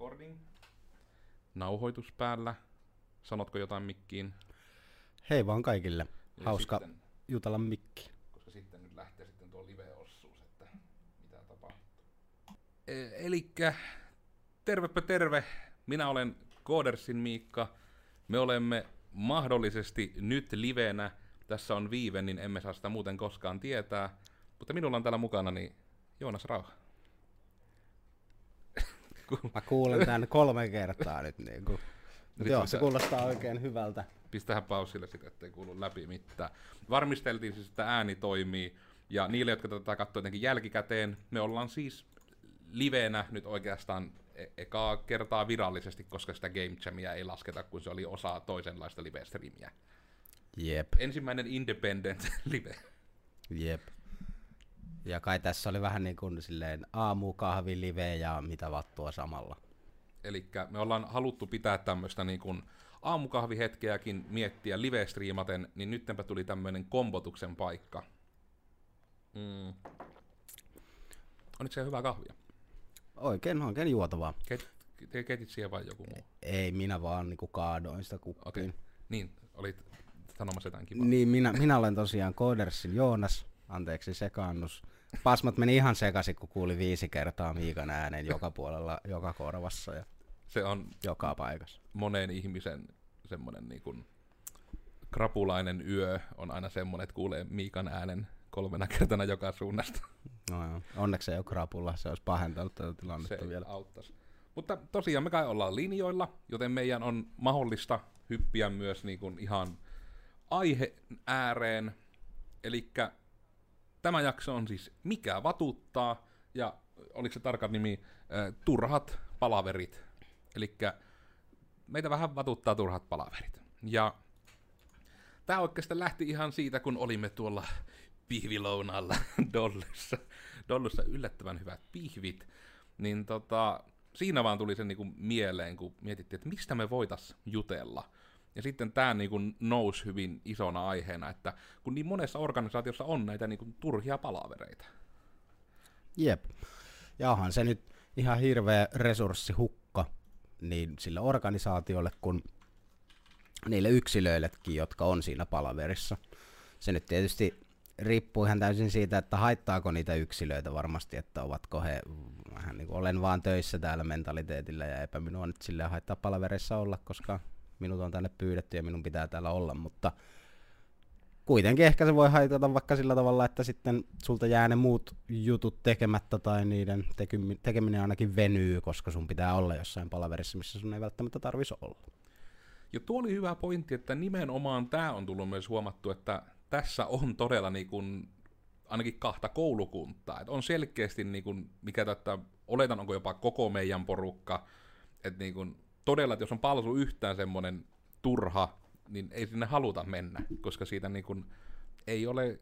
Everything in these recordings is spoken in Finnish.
recording. Nauhoitus päällä. Sanotko jotain mikkiin? Hei vaan kaikille. Ja Hauska Sitten, jutella mikki. koska sitten nyt lähtee sitten tuo live-ossuus, että mitä tapahtuu. E- elikkä tervepä terve. Minä olen Koodersin Miikka. Me olemme mahdollisesti nyt livenä. Tässä on viive, niin emme saa sitä muuten koskaan tietää. Mutta minulla on täällä mukana niin Joonas Rauha. Mä kuulen tän kolme kertaa nyt niinku. Mut Nyt joo, se kuulostaa oikein hyvältä. Pistähän pausille sitä, ettei kuulu läpi mitään. Varmisteltiin siis, että ääni toimii. Ja niille, jotka tätä katsoo jotenkin jälkikäteen, me ollaan siis livenä nyt oikeastaan e- ekaa kertaa virallisesti, koska sitä Game Jamia ei lasketa, kun se oli osa toisenlaista live-streamiä. Jep, Ensimmäinen independent live. jep. Ja kai tässä oli vähän niin kuin silleen aamukahvi, live ja mitä vattua samalla. Eli me ollaan haluttu pitää tämmöistä niin kuin aamukahvihetkeäkin miettiä live-striimaten, niin nyttenpä tuli tämmöinen kombotuksen paikka. Mm. Onko se hyvää kahvia? Oikein, oikein juotavaa. Ket, ke- ketit siihen vai joku muu? Ei, minä vaan niinku kaadoin sitä kuppiin. Okay. Niin, olit sanomassa jotain kivaa. Niin, minä, minä olen tosiaan Koodersin Joonas. Anteeksi sekaannus. Pasmat meni ihan sekaisin, kun kuuli viisi kertaa Miikan äänen joka puolella, joka korvassa ja Se on joka paikassa. monen ihmisen semmoinen niin kuin krapulainen yö on aina semmoinen, että kuulee Miikan äänen kolmena kertana joka suunnasta. No joo. Onneksi se ei ole krapulla, se olisi pahentanut tätä Se tilannetta vielä. auttaisi. Mutta tosiaan me kai ollaan linjoilla, joten meidän on mahdollista hyppiä myös niin kuin ihan aihe ääreen. Eli tämä jakso on siis Mikä vatuttaa, ja oliko se tarkat nimi Turhat palaverit. Eli meitä vähän vatuttaa turhat palaverit. Ja tämä oikeastaan lähti ihan siitä, kun olimme tuolla pihvilounalla Dollussa. Dollussa yllättävän hyvät pihvit. Niin tota, siinä vaan tuli se niinku mieleen, kun mietittiin, että mistä me voitais jutella. Ja sitten tämä niinku nousi hyvin isona aiheena, että kun niin monessa organisaatiossa on näitä niinku turhia palavereita. Jep. Ja onhan se nyt ihan hirveä resurssihukka niin sille organisaatiolle kuin niille yksilöillekin, jotka on siinä palaverissa. Se nyt tietysti riippuu ihan täysin siitä, että haittaako niitä yksilöitä varmasti, että ovatko he vähän niin kuin olen vaan töissä täällä mentaliteetillä ja eipä minua nyt silleen haittaa palaverissa olla, koska minut on tänne pyydetty ja minun pitää täällä olla, mutta kuitenkin ehkä se voi haitata vaikka sillä tavalla, että sitten sulta jää ne muut jutut tekemättä tai niiden tekemi- tekeminen ainakin venyy, koska sun pitää olla jossain palaverissa, missä sun ei välttämättä tarvisi olla. Ja tuo oli hyvä pointti, että nimenomaan tämä on tullut myös huomattu, että tässä on todella niin kuin, ainakin kahta koulukuntaa. Et on selkeästi, niin kuin, mikä tätä, oletan onko jopa koko meidän porukka, että niin kuin, todella, että jos on palsu yhtään semmoinen turha, niin ei sinne haluta mennä, koska siitä niin kuin, ei ole,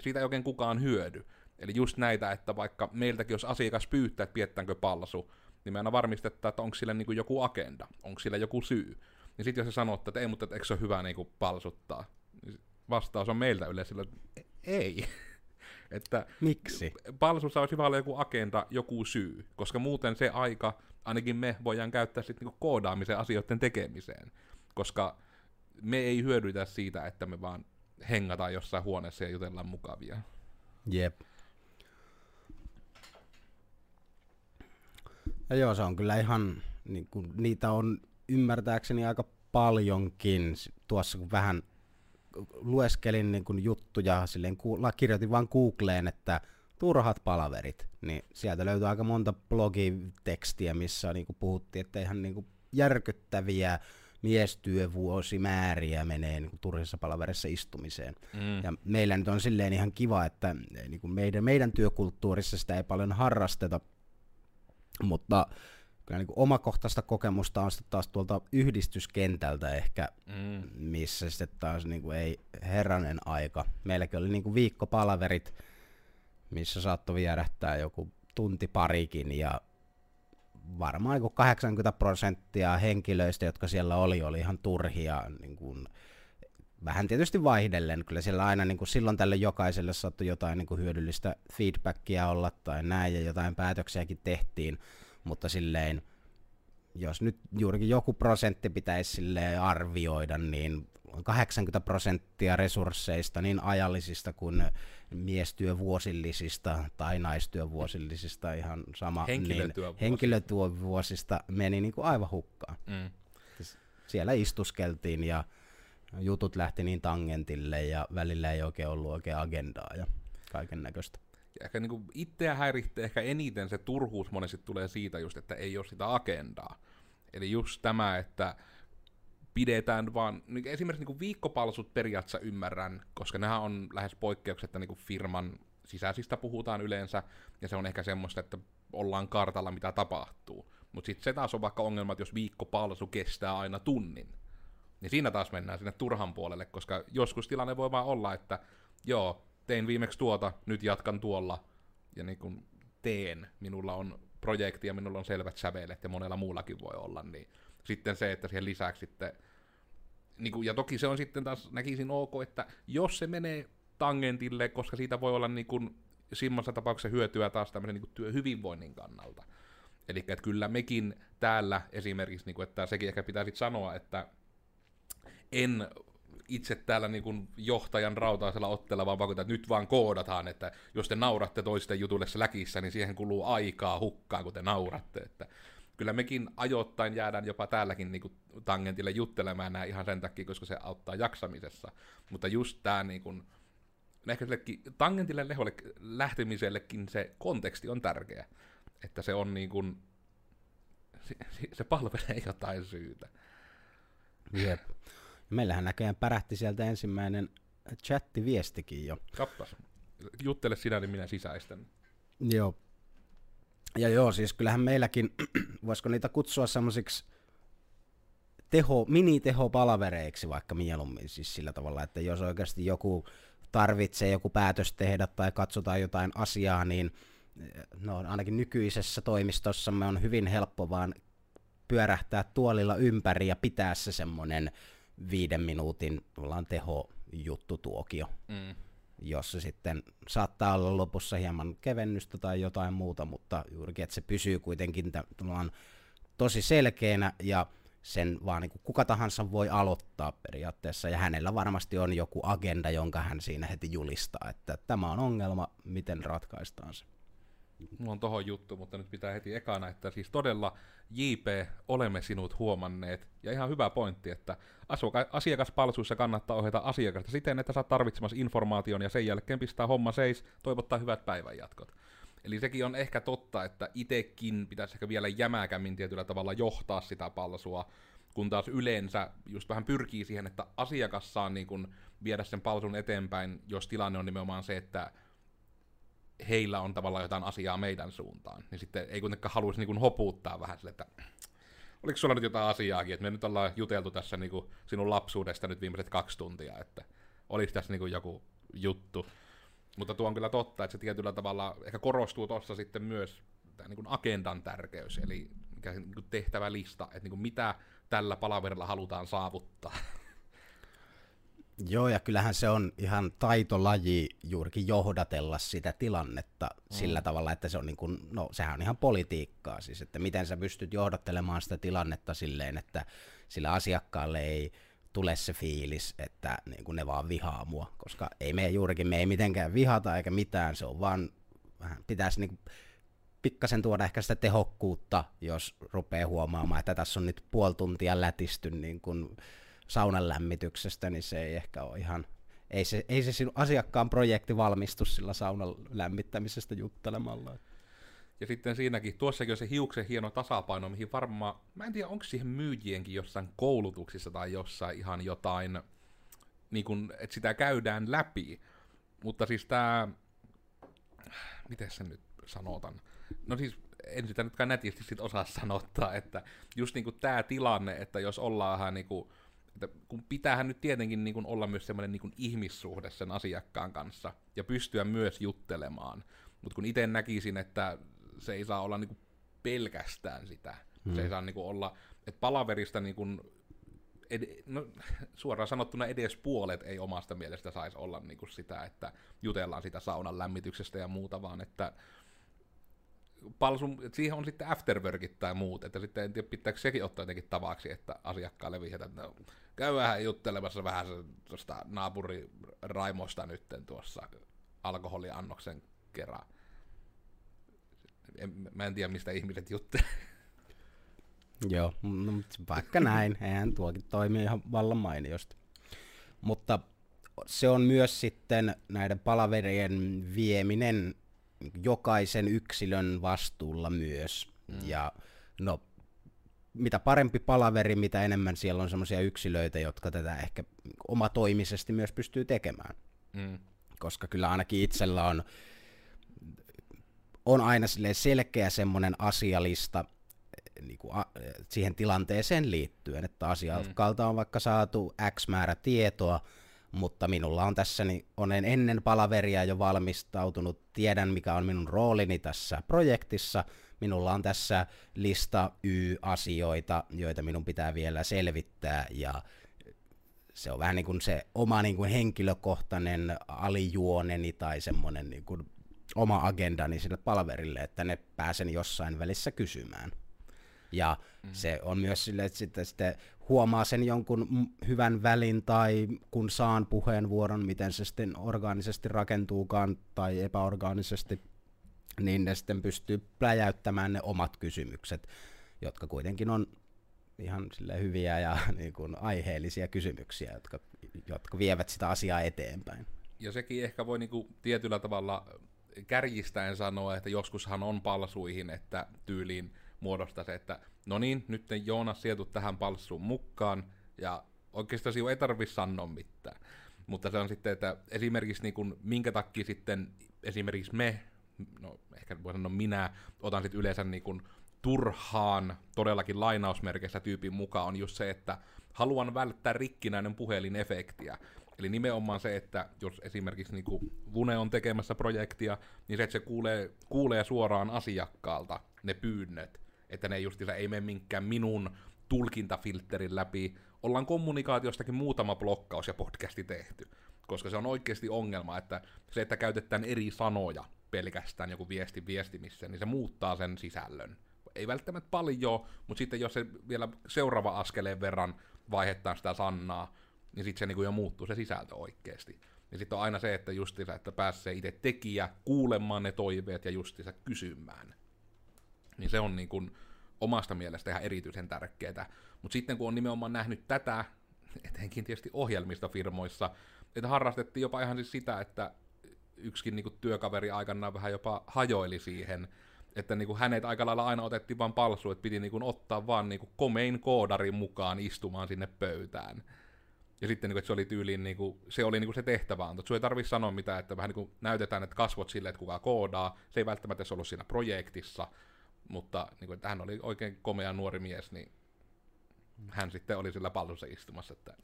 siitä ei oikein kukaan hyödy. Eli just näitä, että vaikka meiltäkin jos asiakas pyytää, että piettäänkö palsu, niin me aina varmistetaan, että onko sillä niin kuin joku agenda, onko sillä joku syy. Niin sitten jos se sanoo, että ei, mutta että eikö se ole hyvä niin kuin palsuttaa, niin vastaus on meiltä yleensä että ei. että Miksi? palsussa olisi hyvä olla joku agenda, joku syy, koska muuten se aika, ainakin me voidaan käyttää sitten niinku koodaamisen asioiden tekemiseen, koska me ei hyödytä siitä, että me vaan hengataan jossain huoneessa ja jutellaan mukavia. Jep. Ja joo, se on kyllä ihan, niin kuin, niitä on ymmärtääkseni aika paljonkin. Tuossa kun vähän lueskelin niin kuin juttuja, silleen ku, kirjoitin vaan Googleen, että turhat palaverit, niin sieltä löytyy aika monta blogitekstiä, missä niin kuin puhuttiin, että ihan niin kuin järkyttäviä miestyövuosimääriä menee niin kuin turhissa palaverissa istumiseen. Mm. Ja meillä nyt on silleen ihan kiva, että niin kuin meidän, meidän työkulttuurissa sitä ei paljon harrasteta, mutta kyllä niin kuin omakohtaista kokemusta on sitten taas tuolta yhdistyskentältä ehkä, Mm. missä sitten taas niin kuin ei herranen aika. Meilläkin oli niin kuin viikkopalaverit, missä saattoi vierähtää joku tunti parikin ja varmaan niin kuin 80 prosenttia henkilöistä, jotka siellä oli, oli ihan turhia niin kuin, vähän tietysti vaihdellen. Kyllä siellä aina niin kuin silloin tälle jokaiselle saattoi jotain niin kuin hyödyllistä feedbackia olla tai näin ja jotain päätöksiäkin tehtiin, mutta silleen jos nyt juurikin joku prosentti pitäisi sille arvioida, niin 80 prosenttia resursseista, niin ajallisista kuin miestyövuosillisista tai naistyövuosillisista, ihan sama, Henkilötyövuosista. niin henkilötyövuosista meni niin kuin aivan hukkaan. Mm. Siellä istuskeltiin ja jutut lähti niin tangentille ja välillä ei oikein ollut oikein agendaa ja kaiken näköistä. Ja ehkä niin itseä häiritsee ehkä eniten se turhuus monesti tulee siitä just, että ei ole sitä agendaa. Eli just tämä, että pidetään vaan, niin esimerkiksi niin kuin viikkopalsut periaatteessa ymmärrän, koska nehän on lähes poikkeuksetta niin kuin firman sisäisistä puhutaan yleensä, ja se on ehkä semmoista, että ollaan kartalla, mitä tapahtuu. Mutta sitten se taas on vaikka ongelma, että jos viikkopalsu kestää aina tunnin, niin siinä taas mennään sinne turhan puolelle, koska joskus tilanne voi vaan olla, että joo, tein viimeksi tuota, nyt jatkan tuolla, ja niin kun teen, minulla on projekti ja minulla on selvät sävelet, ja monella muullakin voi olla, niin sitten se, että siihen lisäksi sitten, niin kun, ja toki se on sitten taas, näkisin ok, että jos se menee tangentille, koska siitä voi olla niin kun, simmassa tapauksessa hyötyä taas tämmöisen niin kun, työhyvinvoinnin kannalta. Eli että kyllä mekin täällä esimerkiksi, niin kun, että sekin ehkä pitää sitten sanoa, että en itse täällä niin kuin johtajan rautaisella otteella vaan vakuuta, että nyt vaan koodataan, että jos te nauratte toisten jutulle läkissä, niin siihen kuluu aikaa hukkaan, kun te nauratte. Että kyllä mekin ajoittain jäädään jopa täälläkin niin kuin tangentille juttelemaan nämä ihan sen takia, koska se auttaa jaksamisessa. Mutta just tämä niin kuin, ehkä sillekin, tangentille leholle lähtemisellekin se konteksti on tärkeä. Että se on niin kuin, se, se palvelee jotain syytä. Jep. Meillähän näköjään pärähti sieltä ensimmäinen chattiviestikin jo. Kappas. Juttele sinä, niin minä sisäistän. Joo. Ja joo, siis kyllähän meilläkin, voisiko niitä kutsua semmoisiksi teho, mini-tehopalavereiksi vaikka mieluummin siis sillä tavalla, että jos oikeasti joku tarvitsee joku päätös tehdä tai katsotaan jotain asiaa, niin no ainakin nykyisessä toimistossamme on hyvin helppo vaan pyörähtää tuolilla ympäri ja pitää se semmoinen viiden minuutin tehojuttutuokio, mm. Jossa sitten saattaa olla lopussa hieman kevennystä tai jotain muuta, mutta juurikin, että se pysyy kuitenkin t- tosi selkeänä ja sen vaan niin kuin kuka tahansa voi aloittaa periaatteessa, ja hänellä varmasti on joku agenda, jonka hän siinä heti julistaa, että tämä on ongelma, miten ratkaistaan se. Mulla on tohon juttu, mutta nyt pitää heti ekana, että siis todella JP, olemme sinut huomanneet. Ja ihan hyvä pointti, että asiakaspalveluissa kannattaa ohjata asiakasta siten, että saat tarvitsemassa informaation ja sen jälkeen pistää homma seis, toivottaa hyvät päivänjatkot. Eli sekin on ehkä totta, että itekin pitäisi ehkä vielä jämäkämmin tietyllä tavalla johtaa sitä palsua, kun taas yleensä just vähän pyrkii siihen, että asiakas saa niin kun viedä sen palsun eteenpäin, jos tilanne on nimenomaan se, että heillä on tavallaan jotain asiaa meidän suuntaan. Niin sitten ei kuitenkaan haluaisi niin hopuuttaa vähän sille, että oliko sulla nyt jotain asiaakin, että me nyt ollaan juteltu tässä niin kuin sinun lapsuudesta nyt viimeiset kaksi tuntia, että olisi tässä niin kuin joku juttu. Mutta tuo on kyllä totta, että se tietyllä tavalla ehkä korostuu tuossa sitten myös tämä niin kuin agendan tärkeys, eli mikä se niin kuin tehtävälista, että niin kuin mitä tällä palaverilla halutaan saavuttaa. Joo, ja kyllähän se on ihan taitolaji juurikin johdatella sitä tilannetta mm. sillä tavalla, että se on niin kuin, no sehän on ihan politiikkaa siis, että miten sä pystyt johdattelemaan sitä tilannetta silleen, että sillä asiakkaalle ei tule se fiilis, että niin kuin ne vaan vihaa mua, koska ei me juurikin, me ei mitenkään vihata eikä mitään, se on vaan, vähän pitäisi niin kuin pikkasen tuoda ehkä sitä tehokkuutta, jos rupeaa huomaamaan, että tässä on nyt puoli tuntia lätisty niin kuin saunan lämmityksestä, niin se ei ehkä ole ihan, ei se, ei se sinun asiakkaan projekti valmistu sillä saunan lämmittämisestä juttelemalla. Ja sitten siinäkin, tuossakin on se hiuksen hieno tasapaino, mihin varmaan, mä en tiedä, onko siihen myyjienkin jossain koulutuksissa tai jossain ihan jotain, niin kun, että sitä käydään läpi. Mutta siis tämä, miten se nyt sanotaan? No siis en sitä nytkään nätisti sit osaa sanottaa, että just niinku tämä tilanne, että jos ollaan vähän niinku, että kun pitäähän nyt tietenkin niin kuin olla myös semmoinen niin ihmissuhde sen asiakkaan kanssa ja pystyä myös juttelemaan, mutta kun itse näkisin, että se ei saa olla niin kuin pelkästään sitä, hmm. se ei saa niin kuin olla, että palaverista niin kuin ed- no, suoraan sanottuna edes puolet ei omasta mielestä saisi olla niin kuin sitä, että jutellaan sitä saunan lämmityksestä ja muuta, vaan että palsun, että siihen on sitten afterworkit tai muut, että sitten en tiedä, pitääkö sekin ottaa jotenkin tavaksi, että asiakkaalle vihjata, että no, käy vähän juttelemassa vähän tuosta naapuri Raimosta nytten tuossa alkoholiannoksen kerran. En, mä en tiedä, mistä ihmiset juttelee. Joo, no, vaikka näin, eihän tuokin toimi ihan vallan mainiosti. Mutta se on myös sitten näiden palaverien vieminen jokaisen yksilön vastuulla myös. Mm. Ja no, mitä parempi palaveri, mitä enemmän siellä on semmoisia yksilöitä, jotka tätä ehkä omatoimisesti myös pystyy tekemään. Mm. Koska kyllä ainakin itsellä on, on aina selkeä semmoinen asialista, niin kuin a, siihen tilanteeseen liittyen, että asiakkaalta mm. on vaikka saatu X määrä tietoa, mutta minulla on tässä, niin olen ennen palaveria jo valmistautunut, tiedän mikä on minun roolini tässä projektissa, minulla on tässä lista Y-asioita, joita minun pitää vielä selvittää, ja se on vähän niin kuin se oma niin kuin henkilökohtainen alijuoneni tai semmoinen niin kuin oma agendani sille palaverille, että ne pääsen jossain välissä kysymään. Ja mm. se on myös sille, että sitten, sitten huomaa sen jonkun hyvän välin tai kun saan puheenvuoron, miten se sitten orgaanisesti rakentuukaan tai epäorgaanisesti, niin ne sitten pystyy pläjäyttämään ne omat kysymykset, jotka kuitenkin on ihan sille hyviä ja niin kuin aiheellisia kysymyksiä, jotka, jotka vievät sitä asiaa eteenpäin. Ja sekin ehkä voi niin kuin tietyllä tavalla kärjistäen sanoa, että joskushan on palsuihin, että tyyliin muodostaa se, että no niin, nyt Joonas sieltu tähän palssuun mukaan, ja oikeastaan sinun ei tarvitse sanoa mitään. Mutta se on sitten, että esimerkiksi niin kuin, minkä takia sitten esimerkiksi me, no ehkä voi sanoa minä, otan sitten yleensä niin kuin, turhaan, todellakin lainausmerkeissä tyypin mukaan, on just se, että haluan välttää rikkinäinen puhelinefektiä. Eli nimenomaan se, että jos esimerkiksi niin kuin Vune on tekemässä projektia, niin se, että se kuulee, kuulee suoraan asiakkaalta ne pyynnöt, että ne justiinsa ei mene minkään minun tulkintafilterin läpi. Ollaan kommunikaatiostakin muutama blokkaus ja podcasti tehty, koska se on oikeasti ongelma, että se, että käytetään eri sanoja pelkästään joku viesti viestimissä, niin se muuttaa sen sisällön. Ei välttämättä paljon, mutta sitten jos se vielä seuraava askeleen verran vaihettaa sitä sannaa, niin sitten se niinku jo muuttuu se sisältö oikeasti. Ja sitten on aina se, että justiinsa, että pääsee itse tekijä kuulemaan ne toiveet ja justiinsa kysymään niin se on niin omasta mielestä ihan erityisen tärkeää. Mutta sitten kun on nimenomaan nähnyt tätä, etenkin tietysti ohjelmistofirmoissa, että harrastettiin jopa ihan siis sitä, että yksikin niin kuin työkaveri aikanaan vähän jopa hajoili siihen, että niin kuin hänet aika lailla aina otettiin vaan palsu, että piti niin kuin ottaa vaan niin kuin komein koodarin mukaan istumaan sinne pöytään. Ja sitten niin kuin, että se oli tyyliin, niin kuin, se oli niin kuin se tehtävä anto. Sun ei tarvitse sanoa mitään, että vähän niin kuin näytetään, että kasvot sille, että kuka koodaa. Se ei välttämättä edes ollut siinä projektissa, mutta niin kuin, että hän oli oikein komea nuori mies, niin hän sitten oli sillä pallossa istumassa. Että...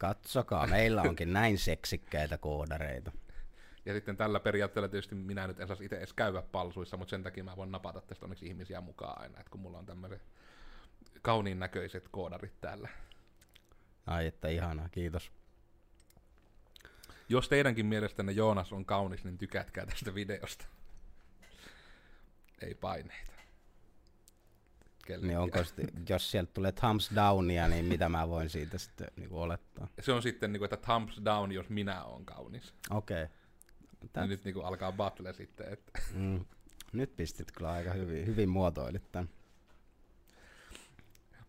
Katsokaa, meillä onkin näin seksikkäitä koodareita. Ja sitten tällä periaatteella tietysti minä nyt en saisi itse edes käydä palsuissa, mutta sen takia mä voin napata tästä onneksi ihmisiä mukaan aina, että kun mulla on tämmöiset kauniin näköiset koodarit täällä. Ai että ihanaa, kiitos. Jos teidänkin mielestänne Joonas on kaunis, niin tykätkää tästä videosta. Ei paineita kellekään. Niin onko sitten, jos sieltä tulee thumbs downia, niin mitä mä voin siitä sitten niin olettaa? Se on sitten, niin kuin, että thumbs down, jos minä olen kaunis. Okei. Okay. Nyt niin kuin, alkaa battle sitten. Että. Mm. Nyt pistit kyllä aika hyvin, hyvin muotoilit tämän.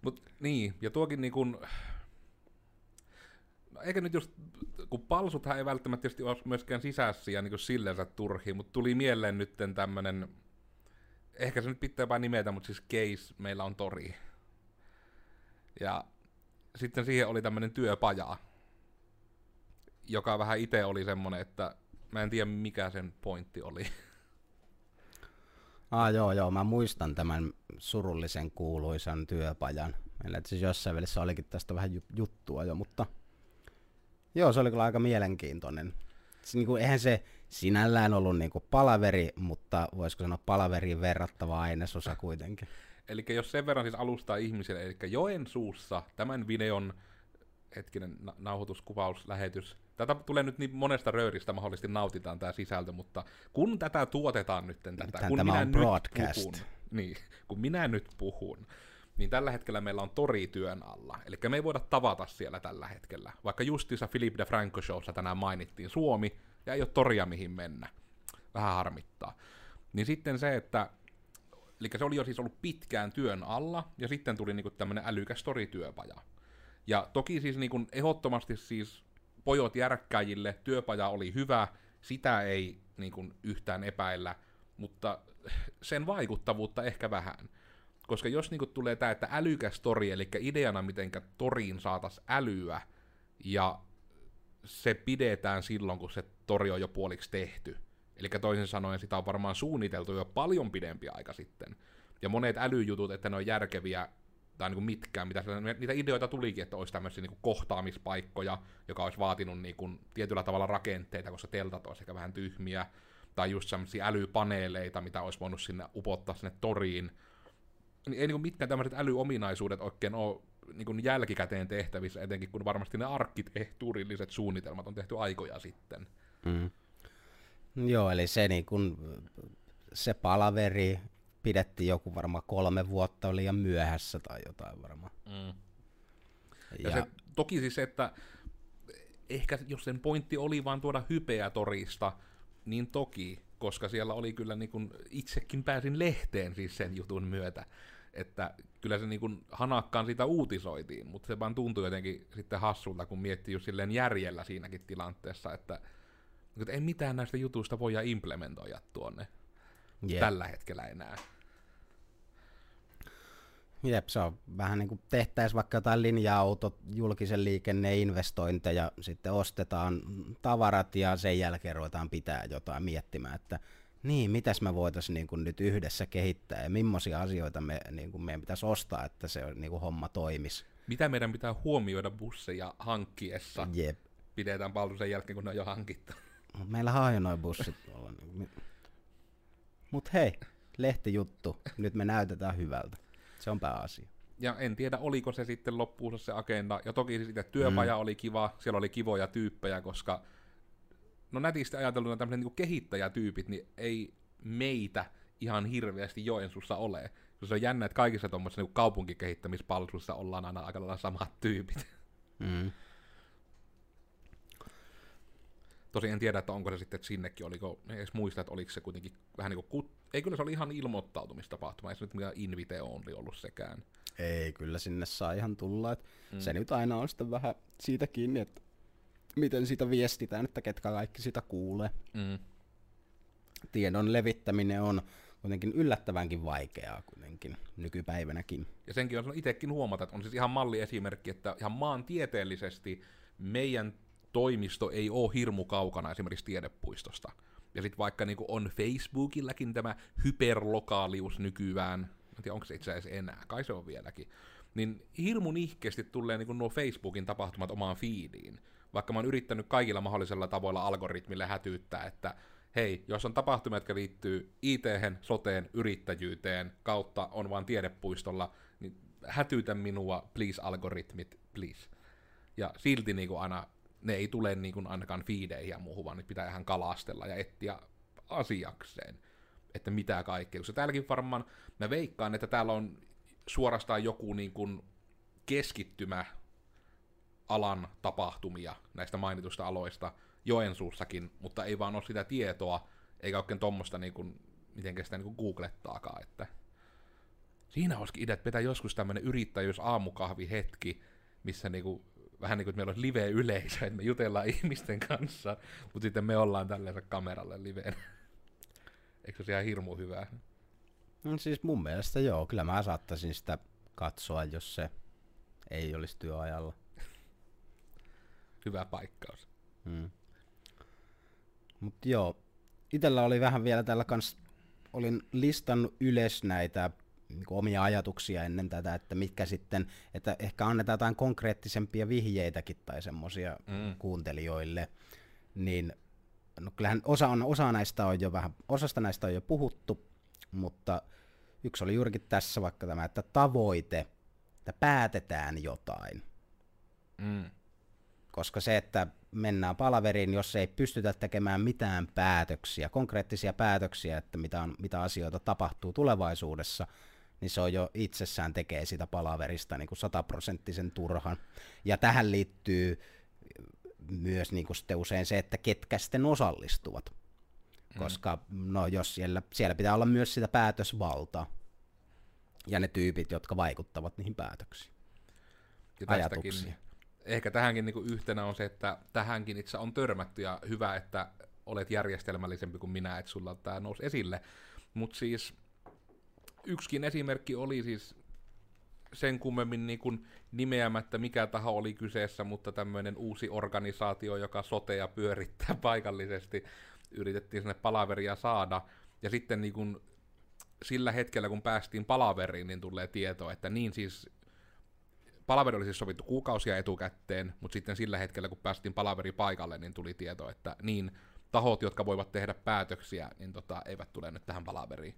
Mut niin, ja tuokin niin kuin, no, eikä nyt just, kun palsuthan ei välttämättä tietysti ole myöskään sisäisiä niin sillensä turhiin, mutta tuli mieleen nyt tämmönen ehkä se nyt pitää vain nimetä, mutta siis case, meillä on tori. Ja sitten siihen oli tämmöinen työpaja, joka vähän itse oli semmonen, että mä en tiedä mikä sen pointti oli. Ah joo, joo, mä muistan tämän surullisen kuuluisan työpajan. Meillä siis jossain välissä olikin tästä vähän juttua jo, mutta joo, se oli kyllä aika mielenkiintoinen. Niin kuin, eihän se sinällään ollut niin kuin palaveri, mutta voisiko sanoa palaveriin verrattava ainesosa kuitenkin. Eli jos sen verran siis alustaa ihmisille, eli Joensuussa tämän videon hetkinen na- nauhoituskuvaus, lähetys, tätä tulee nyt niin monesta rööristä mahdollisesti nautitaan tämä sisältö, mutta kun tätä tuotetaan nyt tätä, Nythän kun tämä minä on nyt broadcast. puhun, niin, kun minä nyt puhun, niin tällä hetkellä meillä on tori työn alla. Eli me ei voida tavata siellä tällä hetkellä. Vaikka justiinsa Philip de Franco Showssa tänään mainittiin Suomi, ja ei ole toria mihin mennä. Vähän harmittaa. Niin sitten se, että Eli se oli jo siis ollut pitkään työn alla, ja sitten tuli niinku tämmönen älykäs torityöpaja. Ja toki siis niinku ehdottomasti siis pojot järkkäjille työpaja oli hyvä, sitä ei niinku yhtään epäillä, mutta sen vaikuttavuutta ehkä vähän. Koska jos niinku tulee tää, että älykäs tori, eli ideana mitenkä toriin saatas älyä, ja se pidetään silloin, kun se tori on jo puoliksi tehty. Eli toisin sanoen sitä on varmaan suunniteltu jo paljon pidempi aika sitten. Ja monet älyjutut, että ne on järkeviä, tai niin kuin mitkään, mitä niitä ideoita tulikin, että olisi tämmöisiä niin kuin kohtaamispaikkoja, joka olisi vaatinut niin kuin tietyllä tavalla rakenteita, koska teltat olisi ehkä vähän tyhmiä, tai just semmoisia älypaneeleita, mitä olisi voinut sinne upottaa sinne toriin. Niin ei niin kuin tämmöiset älyominaisuudet oikein ole niin kuin jälkikäteen tehtävissä, etenkin kun varmasti ne arkkitehtuurilliset suunnitelmat on tehty aikoja sitten. Mm. Joo, eli se, niin kun, se palaveri pidettiin joku varmaan kolme vuotta liian myöhässä tai jotain varmaan. Mm. Ja, ja se, toki siis että ehkä jos sen pointti oli vaan tuoda hypeä torista, niin toki, koska siellä oli kyllä niin kuin, itsekin pääsin lehteen siis sen jutun myötä, että kyllä se niin kuin hanakkaan siitä uutisoitiin, mutta se vaan tuntui jotenkin sitten hassulta, kun miettii just silleen järjellä siinäkin tilanteessa, että, että ei mitään näistä jutuista voida implementoida tuonne Jep. tällä hetkellä enää. Jep, se on vähän niin kuin tehtäisiin vaikka jotain linja-autot, julkisen liikenneinvestointeja, sitten ostetaan tavarat ja sen jälkeen ruvetaan pitää jotain miettimään, että niin, mitäs me voitaisiin niin kuin nyt yhdessä kehittää ja millaisia asioita me, niin kuin meidän pitäisi ostaa, että se niin kuin homma toimisi. Mitä meidän pitää huomioida busseja hankkiessa? Jep. Pidetään paljon sen jälkeen, kun ne on jo hankittu. Mut meillä on jo noin bussit tuolla. Niin... Mut hei, lehtijuttu. Nyt me näytetään hyvältä. Se on pääasia. Ja en tiedä, oliko se sitten loppuun se agenda. Ja toki se sitten työpaja mm. oli kiva, siellä oli kivoja tyyppejä, koska no nätisti ajatelluna tämmöiset niin kehittäjätyypit, niin ei meitä ihan hirveästi Joensuussa ole. Se on jännä, että kaikissa tuommoisissa niin kaupunkikehittämispalveluissa ollaan aina aika lailla samat tyypit. Mm. Tosi en tiedä, että onko se sitten että sinnekin, oliko, en edes muista, että oliko se kuitenkin vähän niin kuin, kut- ei kyllä se oli ihan ilmoittautumistapahtuma, ei se nyt mikään invite only ollut sekään. Ei, kyllä sinne saa ihan tulla. Et mm. Se nyt aina on sitten vähän siitä kiinni, että miten sitä viestitään, että ketkä kaikki sitä kuulee. Mm. Tiedon levittäminen on kuitenkin yllättävänkin vaikeaa kuitenkin nykypäivänäkin. Ja senkin on itsekin huomata, että on siis ihan malliesimerkki, että ihan maantieteellisesti meidän toimisto ei ole hirmu kaukana esimerkiksi tiedepuistosta. Ja sitten vaikka niinku on Facebookillakin tämä hyperlokaalius nykyään, en tiedä onko se itse asiassa enää, kai se on vieläkin, niin hirmun ihkeästi tulee niinku nuo Facebookin tapahtumat omaan feediin. Vaikka mä oon yrittänyt kaikilla mahdollisilla tavoilla algoritmille hätyyttää, että hei, jos on tapahtumia, jotka liittyy it soteen, yrittäjyyteen, kautta on vaan tiedepuistolla, niin hätyytä minua, please algoritmit, please. Ja silti niin aina ne ei tule niin kuin ainakaan fiideihin ja muuhun, vaan pitää ihan kalastella ja etsiä asiakseen, että mitä kaikkea. Koska täälläkin varmaan, mä veikkaan, että täällä on suorastaan joku niin kuin keskittymä alan tapahtumia näistä mainitusta aloista Joensuussakin, mutta ei vaan ole sitä tietoa, eikä oikein tuommoista niin kuin, miten sitä niin kuin googlettaakaan, että siinä olisikin idea, että pitää joskus tämmöinen yrittäjyys aamukahvi hetki, missä niinku vähän niin kuin, että meillä olisi live-yleisö, että me jutellaan ihmisten kanssa, mutta sitten me ollaan tällaisen kameralle liveen. Eikö se ihan hirmu hyvää? No siis mun mielestä joo, kyllä mä saattaisin sitä katsoa, jos se ei olisi työajalla. Hyvä paikkaus. Hmm. Mutta joo, itellä oli vähän vielä tällä kans, olin listannut ylös näitä niin omia ajatuksia ennen tätä, että mitkä sitten, että ehkä annetaan jotain konkreettisempia vihjeitäkin tai semmoisia mm. kuuntelijoille, niin no kyllähän osa, on, osa näistä on jo vähän, osasta näistä on jo puhuttu, mutta yksi oli juurikin tässä vaikka tämä, että tavoite, että päätetään jotain. Mm. koska se, että mennään palaveriin, jos ei pystytä tekemään mitään päätöksiä, konkreettisia päätöksiä, että mitä, on, mitä asioita tapahtuu tulevaisuudessa, niin se on jo itsessään tekee sitä palaverista niin kuin sataprosenttisen turhan. Ja tähän liittyy myös niin kuin sitten usein se, että ketkä sitten osallistuvat. Mm. Koska no, jos siellä, siellä pitää olla myös sitä päätösvaltaa ja ne tyypit, jotka vaikuttavat niihin päätöksiin. Ja Ajatuksia. Ehkä tähänkin niin kuin yhtenä on se, että tähänkin itse on törmätty ja hyvä, että olet järjestelmällisempi kuin minä, että sulla tämä nousi esille. Mutta siis yksikin esimerkki oli siis sen kummemmin niin kuin nimeämättä mikä taho oli kyseessä, mutta tämmöinen uusi organisaatio, joka soteja pyörittää paikallisesti, yritettiin sinne palaveria saada, ja sitten niin kuin sillä hetkellä, kun päästiin palaveriin, niin tulee tieto, että niin siis palaveri oli siis sovittu kuukausia etukäteen, mutta sitten sillä hetkellä, kun päästiin palaveri paikalle, niin tuli tieto, että niin tahot, jotka voivat tehdä päätöksiä, niin tota, eivät tule nyt tähän palaveriin.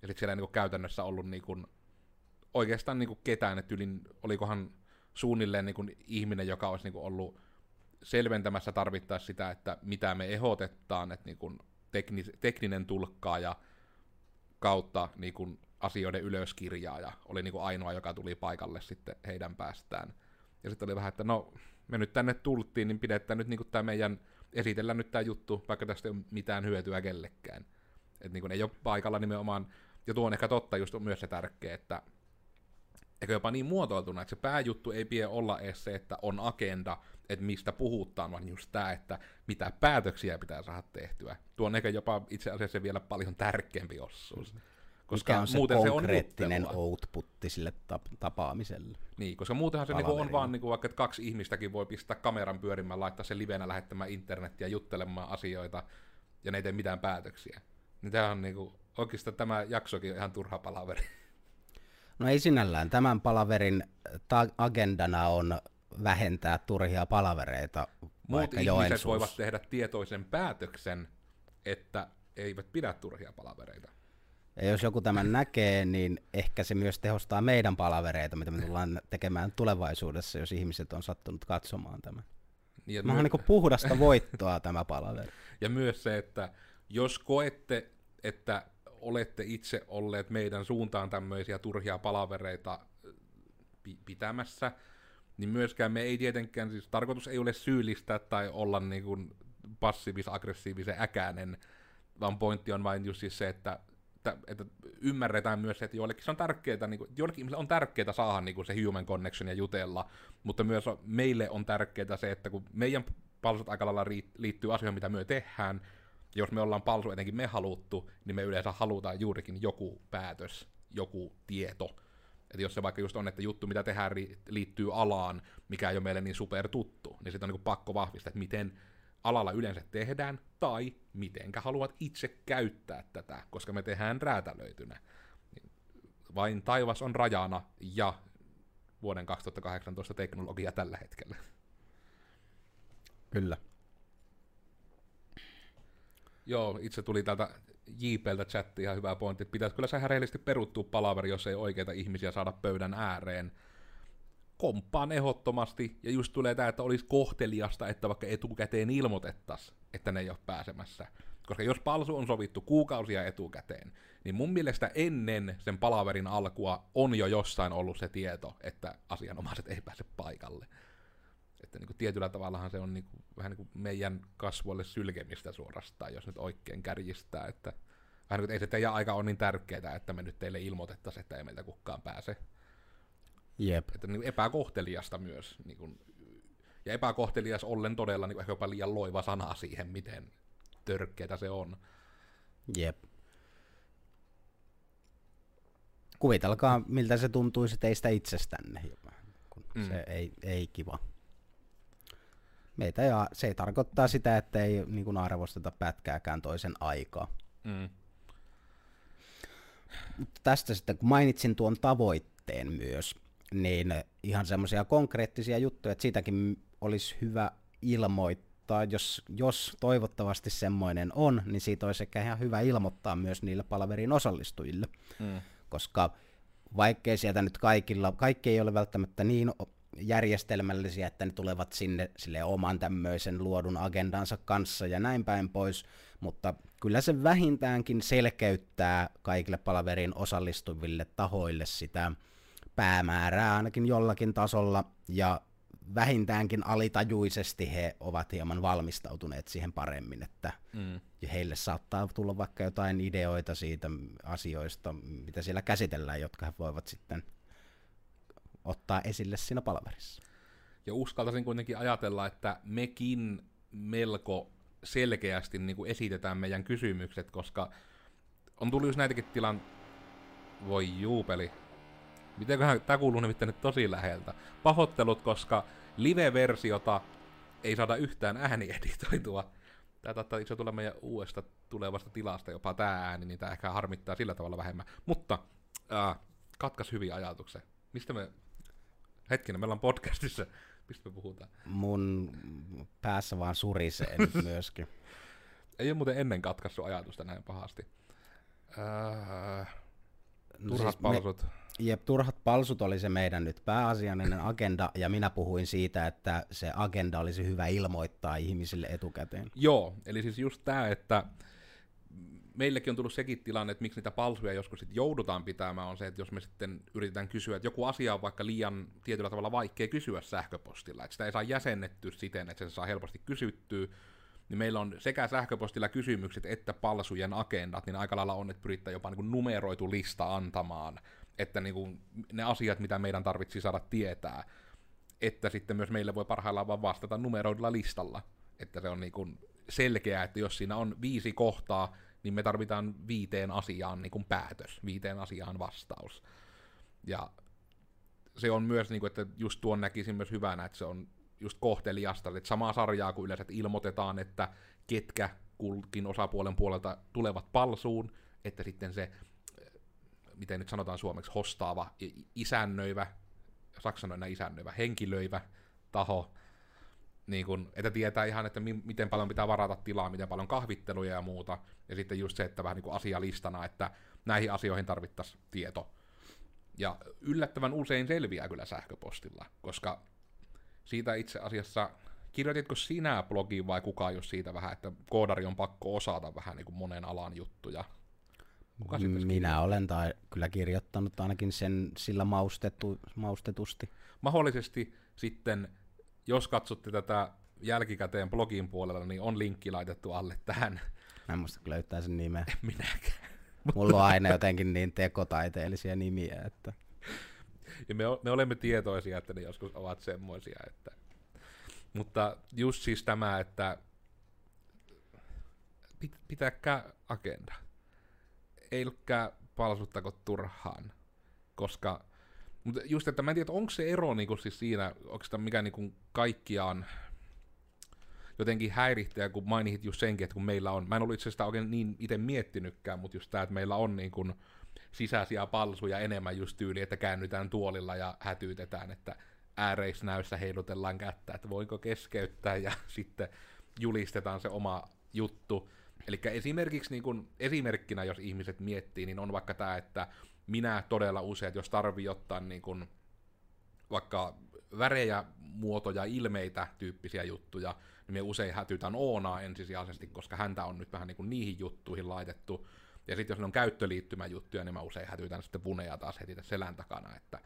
Sitten siellä ei niin käytännössä ollut niin kuin, oikeastaan niin kuin ketään, että ylin, olikohan suunnilleen niin kuin ihminen, joka olisi niin kuin ollut selventämässä tarvittaessa sitä, että mitä me ehdotetaan, että niin kuin teknis, tekninen tulkkaaja kautta niin kuin asioiden ylöskirjaaja oli niin kuin ainoa, joka tuli paikalle sitten heidän päästään. Ja sitten oli vähän, että no, me nyt tänne tultiin, niin pidetään nyt niin kuin tämä meidän, esitellään nyt tämä juttu, vaikka tästä ei ole mitään hyötyä kellekään. Että niin kuin ei ole paikalla nimenomaan, ja tuo on ehkä totta just on myös se tärkeä, että eikä jopa niin muotoiltuna, että se pääjuttu ei pidä olla edes se, että on agenda, että mistä puhutaan, vaan just tämä, että mitä päätöksiä pitää saada tehtyä. Tuo on ehkä jopa itse asiassa vielä paljon tärkeämpi osuus. Koska Mikä on se muuten konkreettinen se on outputti sille tap- tapaamiselle. Niin, koska muutenhan se niinku on vaan, niinku, vaikka että kaksi ihmistäkin voi pistää kameran pyörimään, laittaa sen livenä lähettämään internettiä juttelemaan asioita, ja ne ei tee mitään päätöksiä. Niin tämä on niinku, oikeastaan tämä jaksokin on ihan turha palaveri. No ei sinällään. Tämän palaverin ta- agendana on vähentää turhia palavereita. Muut ihmiset Joensuus. voivat tehdä tietoisen päätöksen, että eivät pidä turhia palavereita. Ja jos joku tämän näkee, niin ehkä se myös tehostaa meidän palavereita, mitä me tullaan tekemään tulevaisuudessa, jos ihmiset on sattunut katsomaan tämän. Niin, Mä my- niin puhdasta voittoa tämä palaveri. Ja myös se, että jos koette, että olette itse olleet meidän suuntaan tämmöisiä turhia palavereita pitämässä, niin myöskään me ei tietenkään, siis tarkoitus ei ole syyllistää tai olla niin kuin passiivis-aggressiivisen äkäinen, vaan pointti on vain just siis se, että, että, että ymmärretään myös että joillekin se on tärkeää, niin joillekin ihmisille on tärkeää saada niin kuin se human connection ja jutella, mutta myös meille on tärkeää se, että kun meidän palsut aika lailla liittyy asioihin, mitä me tehdään, jos me ollaan palsu etenkin me haluttu, niin me yleensä halutaan juurikin joku päätös, joku tieto, että jos se vaikka just on, että juttu, mitä tehdään, liittyy alaan, mikä ei ole meille niin super tuttu, niin sitten on niin pakko vahvistaa, että miten alalla yleensä tehdään, tai mitenkä haluat itse käyttää tätä, koska me tehdään räätälöitynä. Niin vain taivas on rajana, ja vuoden 2018 teknologia tällä hetkellä. Kyllä. Joo, itse tuli täältä JPltä chatti ihan hyvä pointti, että pitäisi kyllä se rehellisesti peruttua palaveri, jos ei oikeita ihmisiä saada pöydän ääreen. Komppaan ehdottomasti, ja just tulee tämä, että olisi kohteliasta, että vaikka etukäteen ilmoitettaisiin, että ne ei ole pääsemässä. Koska jos palsu on sovittu kuukausia etukäteen, niin mun mielestä ennen sen palaverin alkua on jo jossain ollut se tieto, että asianomaiset ei pääse paikalle. Että niin kuin tietyllä tavallahan se on niin kuin, vähän niin kuin meidän kasvoille sylkemistä suorastaan, jos nyt oikein kärjistää, että vähän niin kuin, ei se teidän aika on niin tärkeää, että me nyt teille ilmoitettaisiin, että ei meiltä kukaan pääse. Jep. Että niin epäkohteliasta myös. Niin kuin, ja epäkohtelias ollen todella niin ehkä jopa liian loiva sana siihen, miten törkeätä se on. Jep. Kuvitelkaa, miltä se tuntuisi teistä itsestänne. Kun mm. Se ei, ei kiva meitä ja se tarkoittaa sitä, että ei niin kuin arvosteta pätkääkään toisen aikaa. Mm. Mutta tästä sitten, kun mainitsin tuon tavoitteen myös, niin ihan semmoisia konkreettisia juttuja, että siitäkin olisi hyvä ilmoittaa, jos, jos toivottavasti semmoinen on, niin siitä olisi ehkä ihan hyvä ilmoittaa myös niille palaverin osallistujille, mm. koska vaikkei sieltä nyt kaikilla, kaikki ei ole välttämättä niin järjestelmällisiä, että ne tulevat sinne sille oman tämmöisen luodun agendansa kanssa ja näin päin pois, mutta kyllä se vähintäänkin selkeyttää kaikille palaverin osallistuville tahoille sitä päämäärää ainakin jollakin tasolla, ja vähintäänkin alitajuisesti he ovat hieman valmistautuneet siihen paremmin, että mm. heille saattaa tulla vaikka jotain ideoita siitä asioista, mitä siellä käsitellään, jotka he voivat sitten ottaa esille siinä palaverissa. Ja uskaltaisin kuitenkin ajatella, että mekin melko selkeästi niin kuin esitetään meidän kysymykset, koska on tullut just näitäkin tilan... Voi juupeli. Mitenköhän tämä kuuluu nimittäin tosi läheltä. Pahoittelut, koska live-versiota ei saada yhtään äänieditoitua. Tämä taittaa itse tulla meidän uudesta tulevasta tilasta jopa tämä ääni, niin tämä ehkä harmittaa sillä tavalla vähemmän. Mutta äh, katkas hyviä ajatuksia. Mistä me... Hetkinen, meillä on podcastissa. Mistä me puhutaan? Mun päässä vaan surisee nyt myöskin. Ei ole muuten ennen katkaissut ajatusta näin pahasti. Äh, no turhat siis palsut. Me Jep, turhat palsut oli se meidän nyt pääasiallinen agenda, ja minä puhuin siitä, että se agenda olisi hyvä ilmoittaa ihmisille etukäteen. Joo, eli siis just tämä, että meillekin on tullut sekin tilanne, että miksi niitä palsuja joskus sit joudutaan pitämään, on se, että jos me sitten yritetään kysyä, että joku asia on vaikka liian tietyllä tavalla vaikea kysyä sähköpostilla, että sitä ei saa jäsennettyä siten, että se saa helposti kysyttyä, niin meillä on sekä sähköpostilla kysymykset että palsujen agendat, niin aika lailla on, että pyritään jopa niin kuin numeroitu lista antamaan että niin kuin ne asiat, mitä meidän tarvitsi saada tietää, että sitten myös meille voi parhaillaan vaan vastata numeroidulla listalla. Että se on niin kuin selkeää, että jos siinä on viisi kohtaa, niin me tarvitaan viiteen asiaan niin kuin päätös, viiteen asiaan vastaus. Ja se on myös, niin kuin, että just tuon näkisin myös hyvänä, että se on just kohteliasta, että samaa sarjaa kuin yleensä että ilmoitetaan, että ketkä kulkin osapuolen puolelta tulevat palsuun, että sitten se miten nyt sanotaan suomeksi, hostaava, isännöivä, saksanoina isännöivä, henkilöivä taho, niin kun, että tietää ihan, että mi- miten paljon pitää varata tilaa, miten paljon kahvitteluja ja muuta, ja sitten just se, että vähän niin kuin asialistana, että näihin asioihin tarvittaisiin tieto. Ja yllättävän usein selviää kyllä sähköpostilla, koska siitä itse asiassa, kirjoititko sinä blogiin vai kukaan jos siitä vähän, että koodari on pakko osata vähän niin kuin monen alan juttuja, Kuka Minä olen tai kyllä kirjoittanut ainakin sen sillä maustettu, maustetusti. Mahdollisesti sitten, jos katsotte tätä jälkikäteen blogin puolella, niin on linkki laitettu alle tähän. Mä en muista löytää sen nimeä. En minäkään. Mulla on aina jotenkin niin tekotaiteellisia nimiä, että... Ja me, me olemme tietoisia, että ne joskus ovat semmoisia, että... Mutta just siis tämä, että pitäkää agenda älkää palsuttako turhaan, koska mutta just, että mä en tiedä, onko se ero niinku siis siinä, onko sitä mikä niinku kaikkiaan jotenkin häirittää, kun mainit just senkin, että kun meillä on, mä en ollut itse asiassa oikein niin itse miettinytkään, mutta just tämä, että meillä on niin sisäisiä palsuja enemmän just tyyli, että käännytään tuolilla ja hätyytetään, että ääreisnäyssä heilutellaan kättä, että voiko keskeyttää ja sitten julistetaan se oma juttu. Eli esimerkiksi niin kun, esimerkkinä, jos ihmiset miettii, niin on vaikka tämä, että minä todella usein, jos tarvii ottaa niin kun, vaikka värejä, muotoja, ilmeitä tyyppisiä juttuja, niin me usein hätytään Oonaa ensisijaisesti, koska häntä on nyt vähän niin kuin niihin juttuihin laitettu. Ja sitten jos ne on käyttöliittymäjuttuja, niin mä usein hätytän sitten Vunea taas heti selän takana, että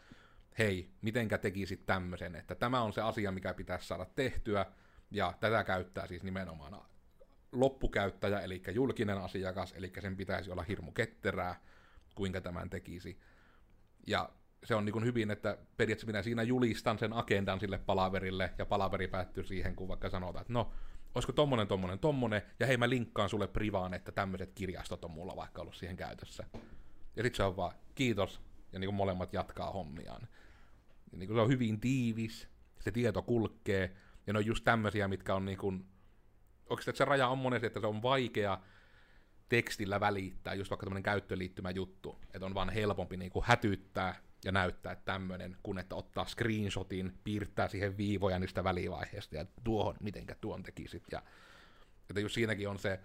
hei, mitenkä tekisit tämmöisen, että tämä on se asia, mikä pitäisi saada tehtyä, ja tätä käyttää siis nimenomaan loppukäyttäjä, eli julkinen asiakas, eli sen pitäisi olla hirmu ketterää, kuinka tämän tekisi. Ja se on niin hyvin, että periaatteessa minä siinä julistan sen agendan sille palaverille, ja palaveri päättyy siihen, kun vaikka sanotaan, että no, olisiko tommonen, tommonen, tommonen, ja hei mä linkkaan sulle privaan, että tämmöiset kirjastot on mulla vaikka ollut siihen käytössä. Ja sitten se on vaan, kiitos, ja niin kuin molemmat jatkaa hommiaan. Ja niin kuin se on hyvin tiivis, se tieto kulkee, ja ne on just tämmöisiä, mitkä on niin kuin että se raja on monesti, että se on vaikea tekstillä välittää, just vaikka tämmöinen käyttöliittymä juttu, että on vaan helpompi niin kuin hätyttää ja näyttää tämmöinen, kun että ottaa screenshotin, piirtää siihen viivoja niistä välivaiheista ja tuohon, mitenkä tuon tekisit. Ja, että just siinäkin on se,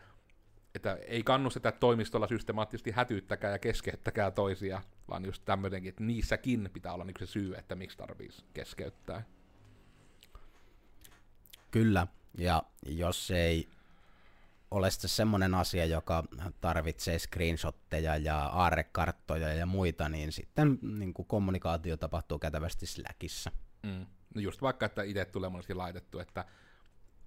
että ei kannusteta toimistolla systemaattisesti hätyyttäkään ja keskeyttäkään toisia, vaan just tämmöinenkin, että niissäkin pitää olla niinku se syy, että miksi tarvitsisi keskeyttää. Kyllä, ja jos ei ole sitten semmoinen asia, joka tarvitsee screenshotteja ja aarrekarttoja ja muita, niin sitten niin kuin kommunikaatio tapahtuu kätevästi Slackissa. Mm. No just vaikka, että itse tulee monesti laitettu, että,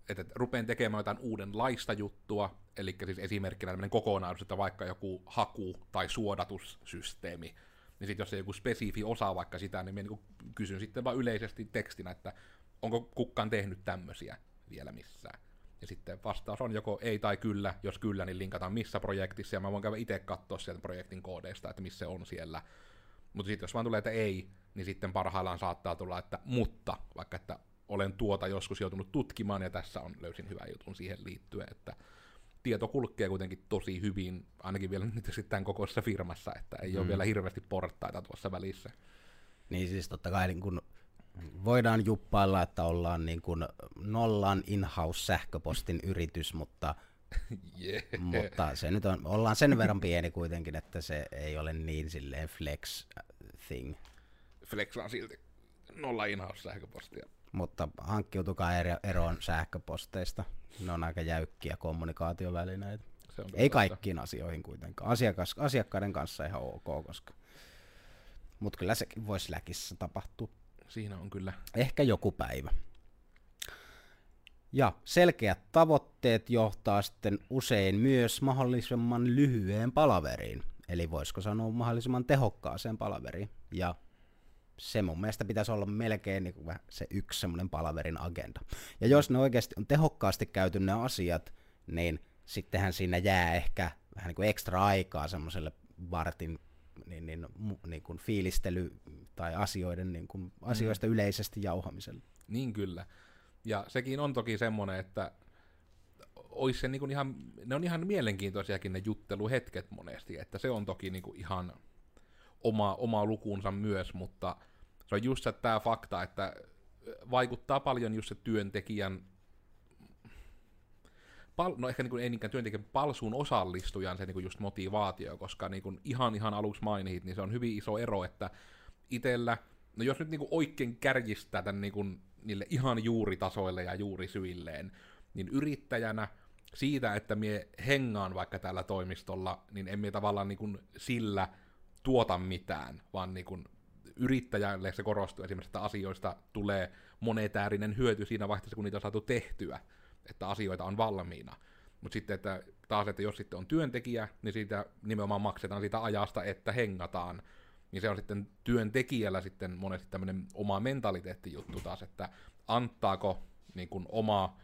että rupean tekemään jotain uudenlaista juttua, eli siis esimerkkinä tämmöinen kokonaisuus, että vaikka joku haku- tai suodatussysteemi, niin sitten jos ei joku spesifi osaa vaikka sitä, niin minä niin kysyn sitten vaan yleisesti tekstinä, että onko kukaan tehnyt tämmöisiä vielä missään. Ja sitten vastaus on joko ei tai kyllä. Jos kyllä, niin linkataan missä projektissa, ja mä voin käydä itse katsoa sieltä projektin koodeista, että missä se on siellä. Mutta sitten jos vaan tulee, että ei, niin sitten parhaillaan saattaa tulla, että mutta, vaikka että olen tuota joskus joutunut tutkimaan, ja tässä on löysin hyvän jutun siihen liittyen, että tieto kulkee kuitenkin tosi hyvin, ainakin vielä nyt sitten kokoisessa firmassa, että ei mm. ole vielä hirveästi portaita tuossa välissä. Niin siis totta kai niin kun voidaan juppailla, että ollaan niin kuin nollan in-house sähköpostin yritys, mutta, yeah. mutta se nyt on, ollaan sen verran pieni kuitenkin, että se ei ole niin silleen flex thing. Flex on silti nolla in-house sähköpostia. Mutta hankkiutukaa ero, eroon sähköposteista. Ne on aika jäykkiä kommunikaatiovälineitä. Se on ei kaikkiin asioihin kuitenkaan. Asiakas, asiakkaiden kanssa ihan ok, koska... Mutta kyllä sekin voisi läkissä tapahtua siinä on kyllä. Ehkä joku päivä. Ja selkeät tavoitteet johtaa sitten usein myös mahdollisimman lyhyeen palaveriin. Eli voisiko sanoa mahdollisimman tehokkaaseen palaveriin. Ja se mun mielestä pitäisi olla melkein niin kuin se yksi semmoinen palaverin agenda. Ja jos ne oikeasti on tehokkaasti käyty ne asiat, niin sittenhän siinä jää ehkä vähän niin kuin ekstra aikaa semmoiselle vartin niin, niin, niin kuin fiilistely tai asioiden, niin kuin, asioista mm. yleisesti jauhamiselle. Niin kyllä. Ja sekin on toki semmoinen, että olisi se niin kuin ihan, ne on ihan mielenkiintoisiakin ne jutteluhetket monesti, että se on toki niin kuin ihan oma, oma lukuunsa myös, mutta se on just tämä fakta, että vaikuttaa paljon just se työntekijän pal- no ehkä niin kuin, ei niinkään työntekijän palsuun osallistujan se niin kuin just motivaatio, koska niin kuin ihan ihan aluksi mainit, niin se on hyvin iso ero, että itellä, no jos nyt niin kuin oikein kärjistää tämän niin kuin niille ihan juuritasoille ja juurisyilleen, niin yrittäjänä siitä, että mie hengaan vaikka täällä toimistolla, niin emme tavallaan niin kuin sillä tuota mitään, vaan niin kuin yrittäjälle se korostuu esimerkiksi, että asioista tulee monetäärinen hyöty siinä vaiheessa, kun niitä on saatu tehtyä että asioita on valmiina. Mutta sitten, että taas, että jos sitten on työntekijä, niin siitä nimenomaan maksetaan siitä ajasta, että hengataan. Niin se on sitten työntekijällä sitten monesti tämmöinen oma mentaliteettijuttu taas, että antaako niin kuin oma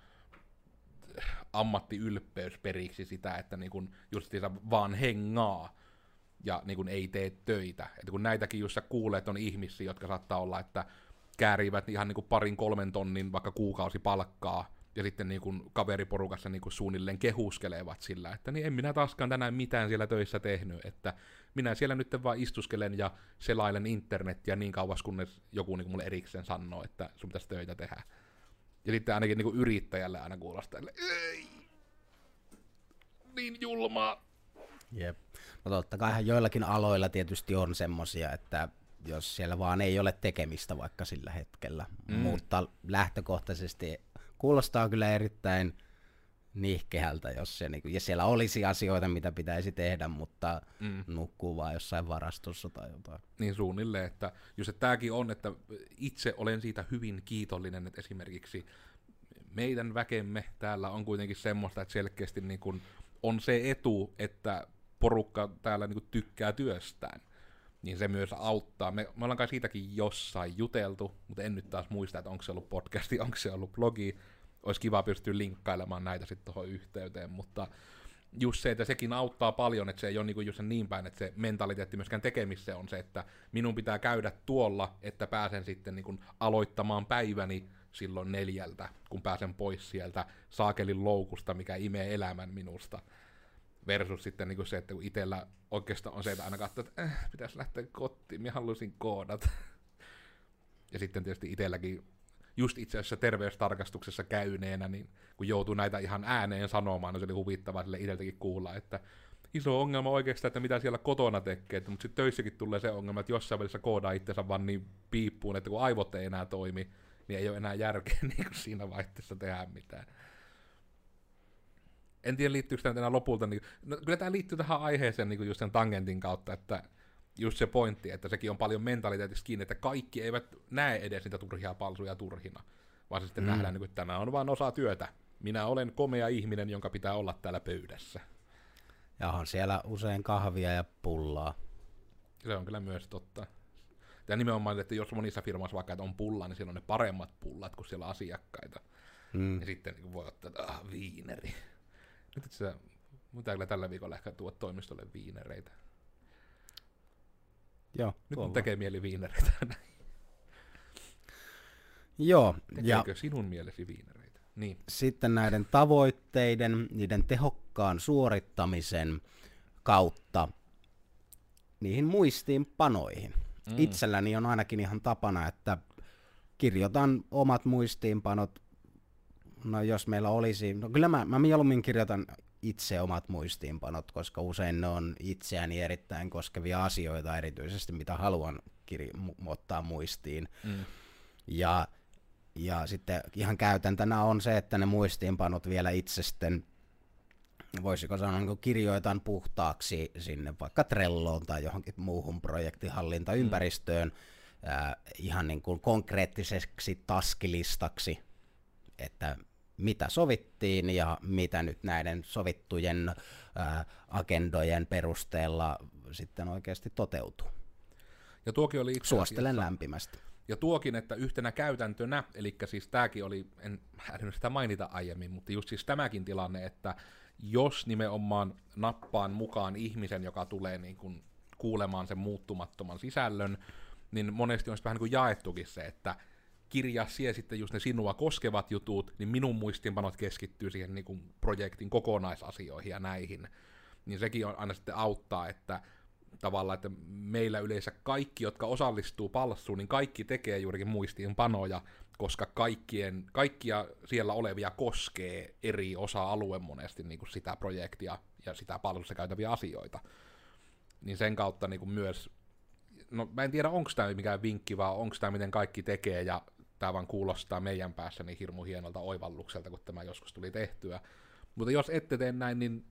ammattiylpeys periksi sitä, että niin kuin justiinsa vaan hengaa ja niin kuin ei tee töitä. Että kun näitäkin just sä kuulee, että on ihmisiä, jotka saattaa olla, että käärivät ihan niin kuin parin kolmen tonnin vaikka kuukausi palkkaa ja sitten niin kuin kaveriporukassa niin kuin suunnilleen kehuskelevat sillä, että niin en minä taaskaan tänään mitään siellä töissä tehnyt, että minä siellä nyt vaan istuskelen ja selailen internettiä niin kauas, kunnes joku niin kuin mulle erikseen sanoo, että sun pitäisi töitä tehdä. Ja sitten ainakin niin kuin yrittäjälle aina kuulostaa, että ei, niin julmaa. Jep. No totta kai joillakin aloilla tietysti on semmosia, että jos siellä vaan ei ole tekemistä vaikka sillä hetkellä, mm. mutta lähtökohtaisesti kuulostaa kyllä erittäin nihkehältä, jos se, niin kuin, ja siellä olisi asioita, mitä pitäisi tehdä, mutta mm. nukkuu vaan jossain varastossa tai jotain. Niin suunnilleen, että just että tämäkin on, että itse olen siitä hyvin kiitollinen, että esimerkiksi meidän väkemme täällä on kuitenkin semmoista, että selkeästi niin kuin on se etu, että porukka täällä niin kuin tykkää työstään niin se myös auttaa. Me, me ollaan kai siitäkin jossain juteltu, mutta en nyt taas muista, että onko se ollut podcasti, onko se ollut blogi. Olisi kiva pystyä linkkailemaan näitä sitten tuohon yhteyteen, mutta just se, että sekin auttaa paljon, että se ei ole niinku just niin päin, että se mentaliteetti myöskään tekemissä on se, että minun pitää käydä tuolla, että pääsen sitten niinku aloittamaan päiväni silloin neljältä, kun pääsen pois sieltä saakelin loukusta, mikä imee elämän minusta. Versus sitten niin se, että kun itsellä oikeastaan on se, että aina katsoo, että äh, pitäisi lähteä kotiin, minä haluaisin koodata. ja sitten tietysti itselläkin just itse asiassa terveystarkastuksessa käyneenä, niin kun joutuu näitä ihan ääneen sanomaan, niin se oli huvittavaa sille itseltäkin kuulla, että iso ongelma oikeastaan, että mitä siellä kotona tekee, mutta sitten töissäkin tulee se ongelma, että jossain välissä koodaa itsensä vaan niin piippuun, että kun aivot ei enää toimi, niin ei ole enää järkeä niin kuin siinä vaihteessa tehdä mitään. En tiedä, liittyykö tämä lopulta, niin, no, kyllä tämä liittyy tähän aiheeseen niin kuin just sen tangentin kautta, että just se pointti, että sekin on paljon mentaliteetistä kiinni, että kaikki eivät näe edes niitä turhia palsuja turhina, vaan se sitten mm. nähdään, niin että tämä on vain osa työtä. Minä olen komea ihminen, jonka pitää olla täällä pöydässä. Ja on siellä usein kahvia ja pullaa. Se on kyllä myös totta. Ja nimenomaan, että jos monissa firmoissa vaikka että on pulla, niin siellä on ne paremmat pullat kuin siellä asiakkaita. Mm. Ja sitten niin voi ottaa, että ah, viineri. Nyt itse asiassa, mutta kyllä tällä viikolla ehkä tuot toimistolle viinereitä. Joo, Nyt mun tekee mieli viinereitä. Joo. Tekeekö ja sinun mielesi viinereitä? Niin. Sitten näiden tavoitteiden, niiden tehokkaan suorittamisen kautta niihin muistiinpanoihin. Mm. Itselläni on ainakin ihan tapana, että kirjoitan omat muistiinpanot. No jos meillä olisi, no kyllä mä, mä mieluummin kirjoitan itse omat muistiinpanot, koska usein ne on itseäni erittäin koskevia asioita, erityisesti mitä haluan kir- mu- ottaa muistiin. Mm. Ja, ja sitten ihan käytäntönä on se, että ne muistiinpanot vielä itse sitten, voisiko sanoa, niin kirjoitan puhtaaksi sinne vaikka Trelloon tai johonkin muuhun projektihallintaympäristöön mm. äh, ihan niin kuin konkreettiseksi taskilistaksi, että mitä sovittiin ja mitä nyt näiden sovittujen ää, agendojen perusteella sitten oikeasti toteutuu. Ja tuokin oli itse Suostelen lämpimästi. Ja tuokin, että yhtenä käytäntönä, eli siis tämäkin oli, en häirinyt sitä mainita aiemmin, mutta just siis tämäkin tilanne, että jos nimenomaan nappaan mukaan ihmisen, joka tulee niin kuin kuulemaan sen muuttumattoman sisällön, niin monesti on vähän niin kuin jaettukin se, että kirjaa siihen sitten just ne sinua koskevat jutut, niin minun muistiinpanot keskittyy siihen niin kuin projektin kokonaisasioihin ja näihin. Niin sekin on aina sitten auttaa, että tavallaan, että meillä yleensä kaikki, jotka osallistuu palssuun, niin kaikki tekee juurikin muistiinpanoja, koska kaikkien, kaikkia siellä olevia koskee eri osa-alue monesti niin kuin sitä projektia ja sitä palvelussa käytäviä asioita. Niin sen kautta niin kuin myös, no mä en tiedä onko tämä mikään vinkki, vaan onko tämä miten kaikki tekee, ja tämä vaan kuulostaa meidän päässä niin hirmu hienolta oivallukselta, kun tämä joskus tuli tehtyä. Mutta jos ette tee näin, niin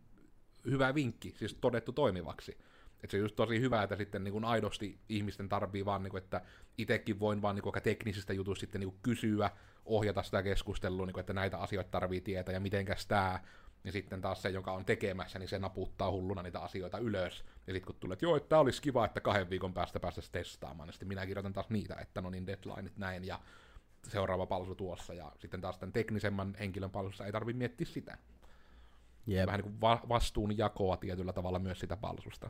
hyvä vinkki, siis todettu toimivaksi. Että se on just tosi hyvä, että sitten niin aidosti ihmisten tarvii vaan, niin kuin, että itsekin voin vaan niin kuin, teknisistä jutuista sitten niin kysyä, ohjata sitä keskustelua, niin että näitä asioita tarvii tietää ja mitenkäs tämä, ja sitten taas se, joka on tekemässä, niin se naputtaa hulluna niitä asioita ylös. Ja sitten kun tulee, että joo, että tämä olisi kiva, että kahden viikon päästä päästäisiin testaamaan, niin sitten minä kirjoitan taas niitä, että no niin, deadlineit näin, ja seuraava palvelu tuossa, ja sitten taas tämän teknisemmän henkilön palvelussa ei tarvitse miettiä sitä. Yep. Vähän niin kuin va- vastuun jakoa tietyllä tavalla myös sitä palvelusta.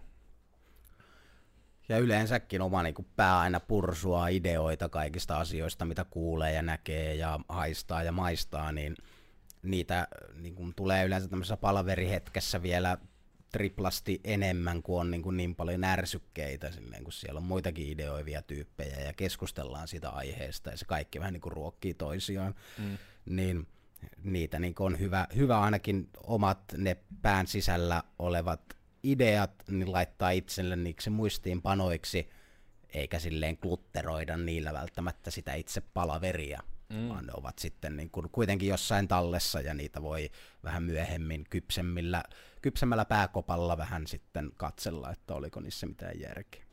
Ja yleensäkin oma niin kuin pää aina pursua ideoita kaikista asioista, mitä kuulee ja näkee ja haistaa ja maistaa, niin niitä niin kuin tulee yleensä tämmöisessä palaverihetkessä vielä triplasti enemmän, kuin on niin, kuin niin paljon ärsykkeitä, silleen, kun siellä on muitakin ideoivia tyyppejä ja keskustellaan siitä aiheesta ja se kaikki vähän niin kuin ruokkii toisiaan, mm. niin niitä niin on hyvä, hyvä ainakin omat ne pään sisällä olevat ideat niin laittaa itselle niiksi muistiinpanoiksi, eikä silleen klutteroida niillä välttämättä sitä itse palaveria, mm. vaan ne ovat sitten niin kuin kuitenkin jossain tallessa ja niitä voi vähän myöhemmin kypsemmillä, kypsemmällä pääkopalla vähän sitten katsella, että oliko niissä mitään järkeä.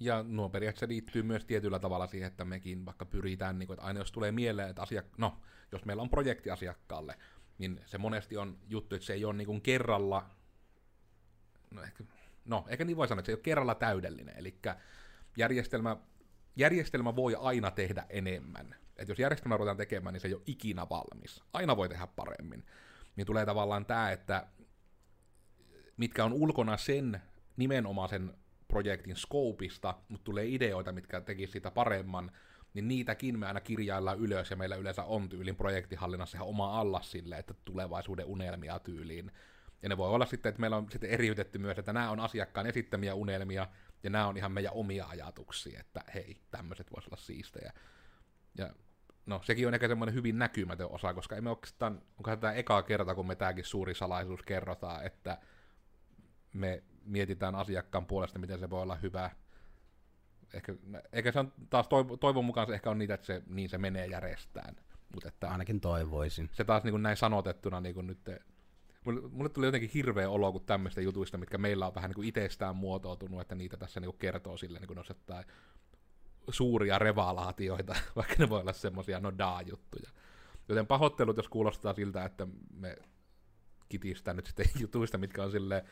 Ja nuo periaatteessa liittyy myös tietyllä tavalla siihen, että mekin vaikka pyritään, niin kuin, että aina jos tulee mieleen, että asiak- no, jos meillä on projekti asiakkaalle, niin se monesti on juttu, että se ei ole niin kuin kerralla, no ehkä, no ehkä niin voi sanoa, että se ei ole kerralla täydellinen, eli järjestelmä, järjestelmä voi aina tehdä enemmän. Että jos järjestelmä ruvetaan tekemään, niin se ei ole ikinä valmis. Aina voi tehdä paremmin. Niin tulee tavallaan tämä, että mitkä on ulkona sen nimenomaisen projektin skoopista, mutta tulee ideoita, mitkä tekisivät sitä paremman, niin niitäkin me aina kirjaillaan ylös, ja meillä yleensä on tyylin projektihallinnassa ihan oma allas sille, että tulevaisuuden unelmia tyyliin. Ja ne voi olla sitten, että meillä on sitten eriytetty myös, että nämä on asiakkaan esittämiä unelmia, ja nämä on ihan meidän omia ajatuksia, että hei, tämmöiset voisi olla siistejä. Ja no sekin on ehkä semmoinen hyvin näkymätön osa, koska emme oikeastaan, onkohan tämä eka kerta, kun me tämäkin suuri salaisuus kerrotaan, että me mietitään asiakkaan puolesta, miten se voi olla hyvä. Ehkä, ehkä se on taas toivo, toivon mukaan se ehkä on niitä, että se, niin se menee järjestään. Mut että Ainakin toivoisin. se taas niin kuin näin sanotettuna niin kuin nyt, mulle, tuli jotenkin hirveä olo kuin tämmöistä jutuista, mitkä meillä on vähän niin kuin itsestään muotoutunut, että niitä tässä niin kuin kertoo sille niin kuin jotain suuria revalaatioita, vaikka ne voi olla semmoisia no juttuja Joten pahoittelut, jos kuulostaa siltä, että me kitistää nyt sitten jutuista, mitkä on silleen,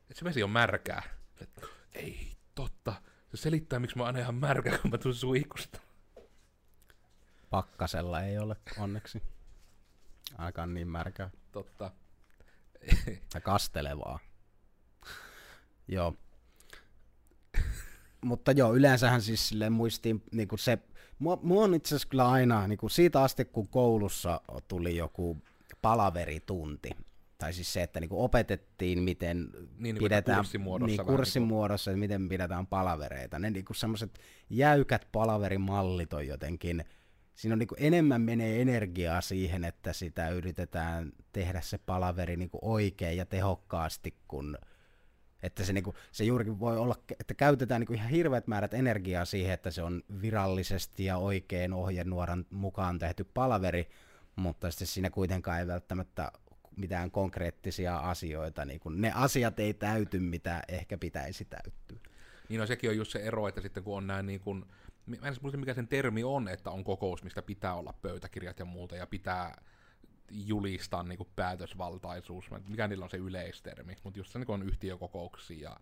että se vesi on märkää. Et, ei, totta. Se selittää, miksi mä oon aina ihan märkä, kun mä tuun suihkusta. Pakkasella ei ole onneksi. Ainakaan niin märkää. Totta. Ja kastelevaa. joo. Mutta joo, yleensähän siis silleen muistiin niin kuin se, mua, mua on itse asiassa kyllä aina, niin kuin siitä asti kun koulussa tuli joku palaveritunti, tai siis se, että niin kuin opetettiin, miten Niin, pidetään kurssimuodossa niin, kurssin niin miten pidetään palavereita. Ne niin semmoiset jäykät palaverimallit on jotenkin, siinä on niin kuin enemmän menee energiaa siihen, että sitä yritetään tehdä se palaveri niin kuin oikein ja tehokkaasti, kun että se, niinku, se juurikin voi olla, että käytetään niinku ihan hirveät määrät energiaa siihen, että se on virallisesti ja oikein ohjenuoran mukaan tehty palaveri, mutta sitten siinä kuitenkaan ei välttämättä mitään konkreettisia asioita, niin kun ne asiat ei täyty, mitä ehkä pitäisi täyttyä. Niin no sekin on just se ero, että sitten kun on näin niin kuin, mä en muista mikä sen termi on, että on kokous, mistä pitää olla pöytäkirjat ja muuta, ja pitää julistaa niin kuin päätösvaltaisuus, mikä niillä on se yleistermi, mutta just se niin on yhtiökokouksia ja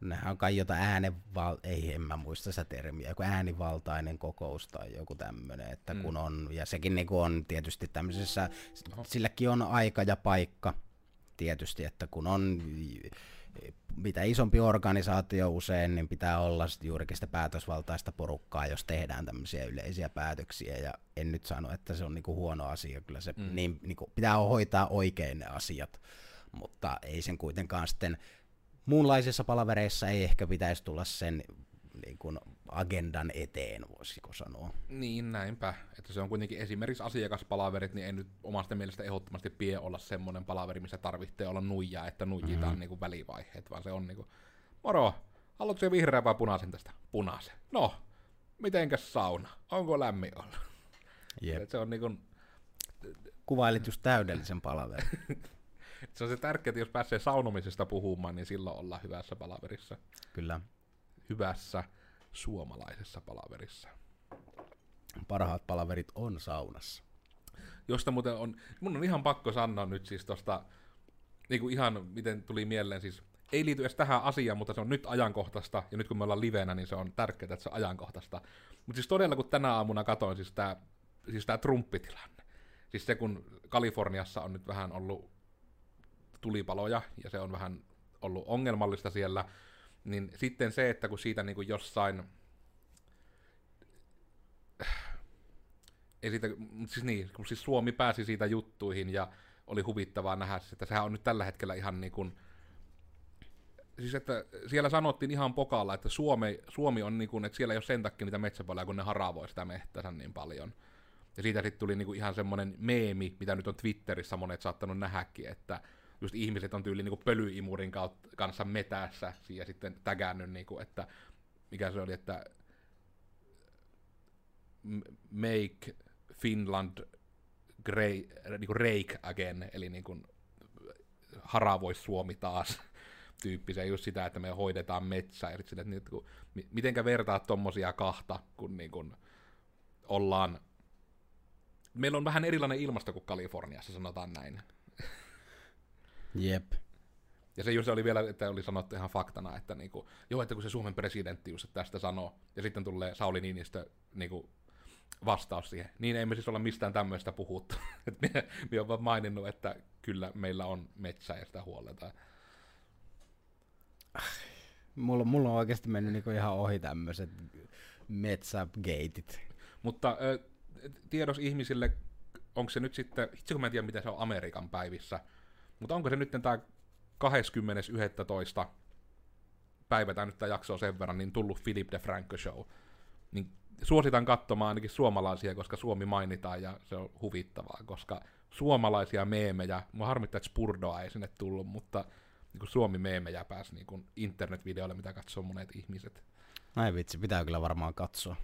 Nehän on kai jotain ääneval... ei en mä muista sitä termiä, joku äänivaltainen kokous tai joku tämmöinen, että mm. kun on, ja sekin niinku on tietysti tämmöisessä, Oho. silläkin on aika ja paikka tietysti, että kun on mitä isompi organisaatio usein, niin pitää olla juurikin sitä päätösvaltaista porukkaa, jos tehdään tämmöisiä yleisiä päätöksiä, ja en nyt sano, että se on niinku huono asia, kyllä se mm. niin, niinku, pitää hoitaa oikein ne asiat, mutta ei sen kuitenkaan sitten muunlaisissa palavereissa ei ehkä pitäisi tulla sen niin kuin agendan eteen, voisiko sanoa. Niin, näinpä. Että se on kuitenkin esimerkiksi asiakaspalaverit, niin ei nyt omasta mielestä ehdottomasti pie olla semmoinen palaveri, missä tarvitsee olla nuijaa, että nuijitaan mm-hmm. niin kuin välivaiheet, vaan se on niin kuin, moro, haluatko se vihreä vai punaisen tästä? Punaisen. No, mitenkäs sauna? Onko lämmin ollut? Yep. Se on niin kuin... Kuvailit just täydellisen palaverin. se on se tärkeää, että jos pääsee saunomisesta puhumaan, niin silloin ollaan hyvässä palaverissa. Kyllä. Hyvässä suomalaisessa palaverissa. Parhaat palaverit on saunassa. Josta muuten on, mun on ihan pakko sanoa nyt siis tosta, niin kuin ihan miten tuli mieleen, siis ei liity edes tähän asiaan, mutta se on nyt ajankohtaista, ja nyt kun me ollaan livenä, niin se on tärkeää, että se on ajankohtaista. Mutta siis todella, kun tänä aamuna katoin siis tämä siis tää Trumpitilanne, siis se kun Kaliforniassa on nyt vähän ollut tulipaloja, ja se on vähän ollut ongelmallista siellä, niin sitten se, että kun siitä niin kuin jossain, ei siitä, siis niin, kun siis Suomi pääsi siitä juttuihin ja oli huvittavaa nähdä, että sehän on nyt tällä hetkellä ihan niin kuin, siis että siellä sanottiin ihan pokalla, että Suomi, Suomi on niin kuin, että siellä ei ole sen takia niitä metsäpaloja, kun ne haravoi sitä mehtänsä niin paljon. Ja siitä sitten tuli niin kuin ihan semmoinen meemi, mitä nyt on Twitterissä monet saattanut nähdäkin, että just ihmiset on tyyli niin pölyimurin kautta, kanssa metässä ja sitten tägännyt, niin kuin, että mikä se oli, että make Finland grey, niin kuin rake again, eli niin kuin haravois Suomi taas tyyppisen, just sitä, että me hoidetaan metsää, ja sitten, että niin, kun, mitenkä vertaa tommosia kahta, kun niin kuin ollaan, meillä on vähän erilainen ilmasto kuin Kaliforniassa, sanotaan näin. Jep. Ja se just oli vielä, että oli sanottu ihan faktana, että niinku, joo, että kun se Suomen presidentti just tästä sanoo, ja sitten tulee Sauli Niinistö niinku, vastaus siihen. Niin ei me siis olla mistään tämmöistä puhuttu. me, me on vaan maininnut, että kyllä meillä on metsä ja sitä huolletaan. Mulla, mulla on oikeasti mennyt niinku ihan ohi tämmöiset metsägeitit. Mutta ö, tiedos ihmisille, onko se nyt sitten, itse kun mä en tiedä, mitä se on Amerikan päivissä, mutta onko se nyt tämä 20.11. päivätään nyt tämä jakso sen verran, niin tullut Philip de Franco Show. Niin suositan katsomaan ainakin suomalaisia, koska Suomi mainitaan ja se on huvittavaa, koska suomalaisia meemejä, mua harmittaa, että Spurdoa ei sinne tullut, mutta niin kuin Suomi-meemejä pääsi niin kuin internet-videoille, mitä katsoo monet ihmiset. Näin vitsi, pitää kyllä varmaan katsoa.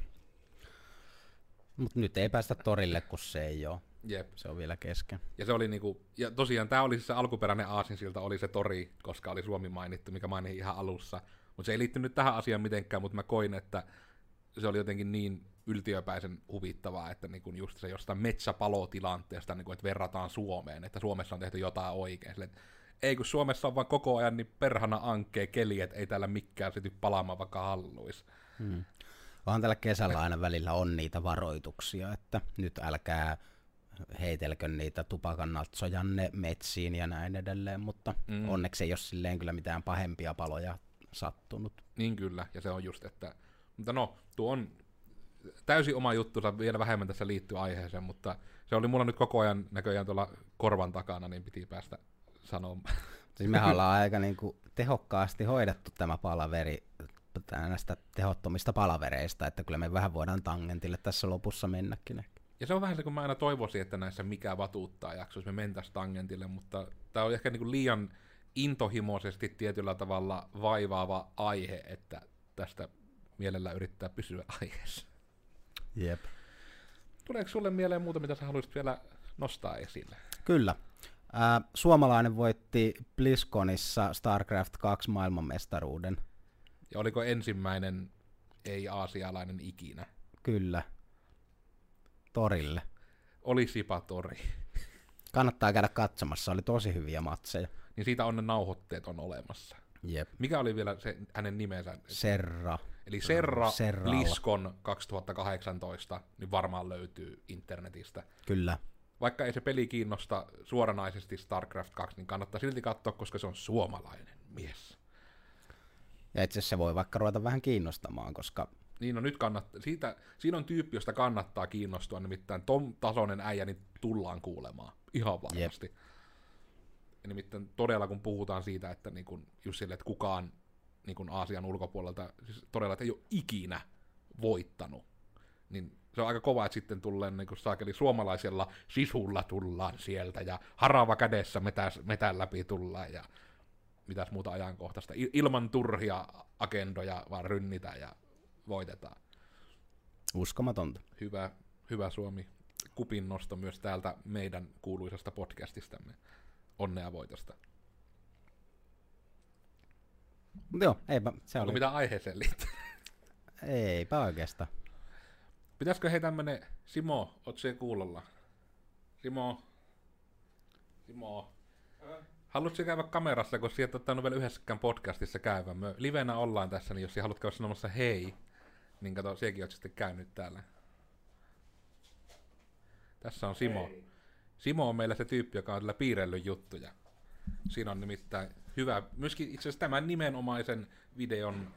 Mutta nyt ei päästä torille, kun se ei ole. Jep. Se on vielä kesken. Ja se oli niinku, ja tosiaan tämä oli siis se alkuperäinen aasinsilta, oli se tori, koska oli Suomi mainittu, mikä mainittiin ihan alussa. Mutta se ei liittynyt tähän asiaan mitenkään, mutta mä koin, että se oli jotenkin niin yltiöpäisen huvittavaa, että niinku just se jostain metsäpalotilanteesta, niinku, että verrataan Suomeen, että Suomessa on tehty jotain oikein. Sille, ei kun Suomessa on vaan koko ajan niin perhana ankkee keli, että ei täällä mikään syty palaamaan vaikka halluis. Hmm. Onhan tällä kesällä aina välillä on niitä varoituksia, että nyt älkää heitelkö niitä tupakannatsojanne metsiin ja näin edelleen, mutta mm. onneksi ei ole silleen kyllä mitään pahempia paloja sattunut. Niin kyllä, ja se on just, että... Mutta no, tuo on täysin oma juttunsa, vielä vähemmän tässä liittyy aiheeseen, mutta se oli mulla nyt koko ajan näköjään tuolla korvan takana, niin piti päästä sanomaan. Siis me ollaan aika niin kuin tehokkaasti hoidettu tämä palaveri näistä tehottomista palavereista, että kyllä me vähän voidaan tangentille tässä lopussa mennäkin. Ja se on vähän se, kun mä aina toivoisin, että näissä mikä vatuuttaa jaksoissa me mentäisiin tangentille, mutta tämä on ehkä niin kuin liian intohimoisesti tietyllä tavalla vaivaava aihe, että tästä mielellä yrittää pysyä aiheessa. Jep. Tuleeko sulle mieleen muuta, mitä sä haluaisit vielä nostaa esille? Kyllä. Äh, suomalainen voitti BlizzConissa StarCraft 2 maailmanmestaruuden. Ja oliko ensimmäinen ei-aasialainen ikinä? Kyllä. Torille. Oli Sipa Tori. Kannattaa käydä katsomassa, oli tosi hyviä matseja. Niin siitä on ne nauhoitteet on olemassa. Jep. Mikä oli vielä se hänen nimensä? Serra. Eli Serra Serralla. Liskon 2018, niin varmaan löytyy internetistä. Kyllä. Vaikka ei se peli kiinnosta suoranaisesti StarCraft 2, niin kannattaa silti katsoa, koska se on suomalainen mies. Ja itse asiassa se voi vaikka ruveta vähän kiinnostamaan, koska... Niin, no nyt kannattaa. Siitä, siinä on tyyppi, josta kannattaa kiinnostua, nimittäin Tom tasoinen äijä, niin tullaan kuulemaan. Ihan varmasti. Ja nimittäin todella, kun puhutaan siitä, että niin kun, just sille, että kukaan niin kun Aasian ulkopuolelta, siis todella, että ei ole ikinä voittanut, niin se on aika kova, että sitten tulee niin saakeli suomalaisella sisulla tullaan sieltä ja harava kädessä metäs, metän läpi tullaan ja mitäs muuta ajankohtaista. Ilman turhia agendoja vaan rynnitä ja voitetaan. Uskomatonta. Hyvä, hyvä Suomi. Kupin nosto myös täältä meidän kuuluisasta podcastistamme. Onnea voitosta. Joo, eipä. Se Onko oli... mitä aiheeseen liittyy? Eipä oikeastaan. Pitäisikö hei tämmönen, Simo, oot siellä kuulolla? Simo, Simo, Haluatko käydä kamerassa, kun sieltä ottanut vielä yhdessäkään podcastissa käyvän? Me livenä ollaan tässä, niin jos haluat käydä sanomassa hei, niin kato, siekin oot sitten käynyt täällä. Tässä on Simo. Hei. Simo on meillä se tyyppi, joka on tällä piirrellyt juttuja. Siinä on nimittäin hyvä, myöskin itse asiassa tämän nimenomaisen videon,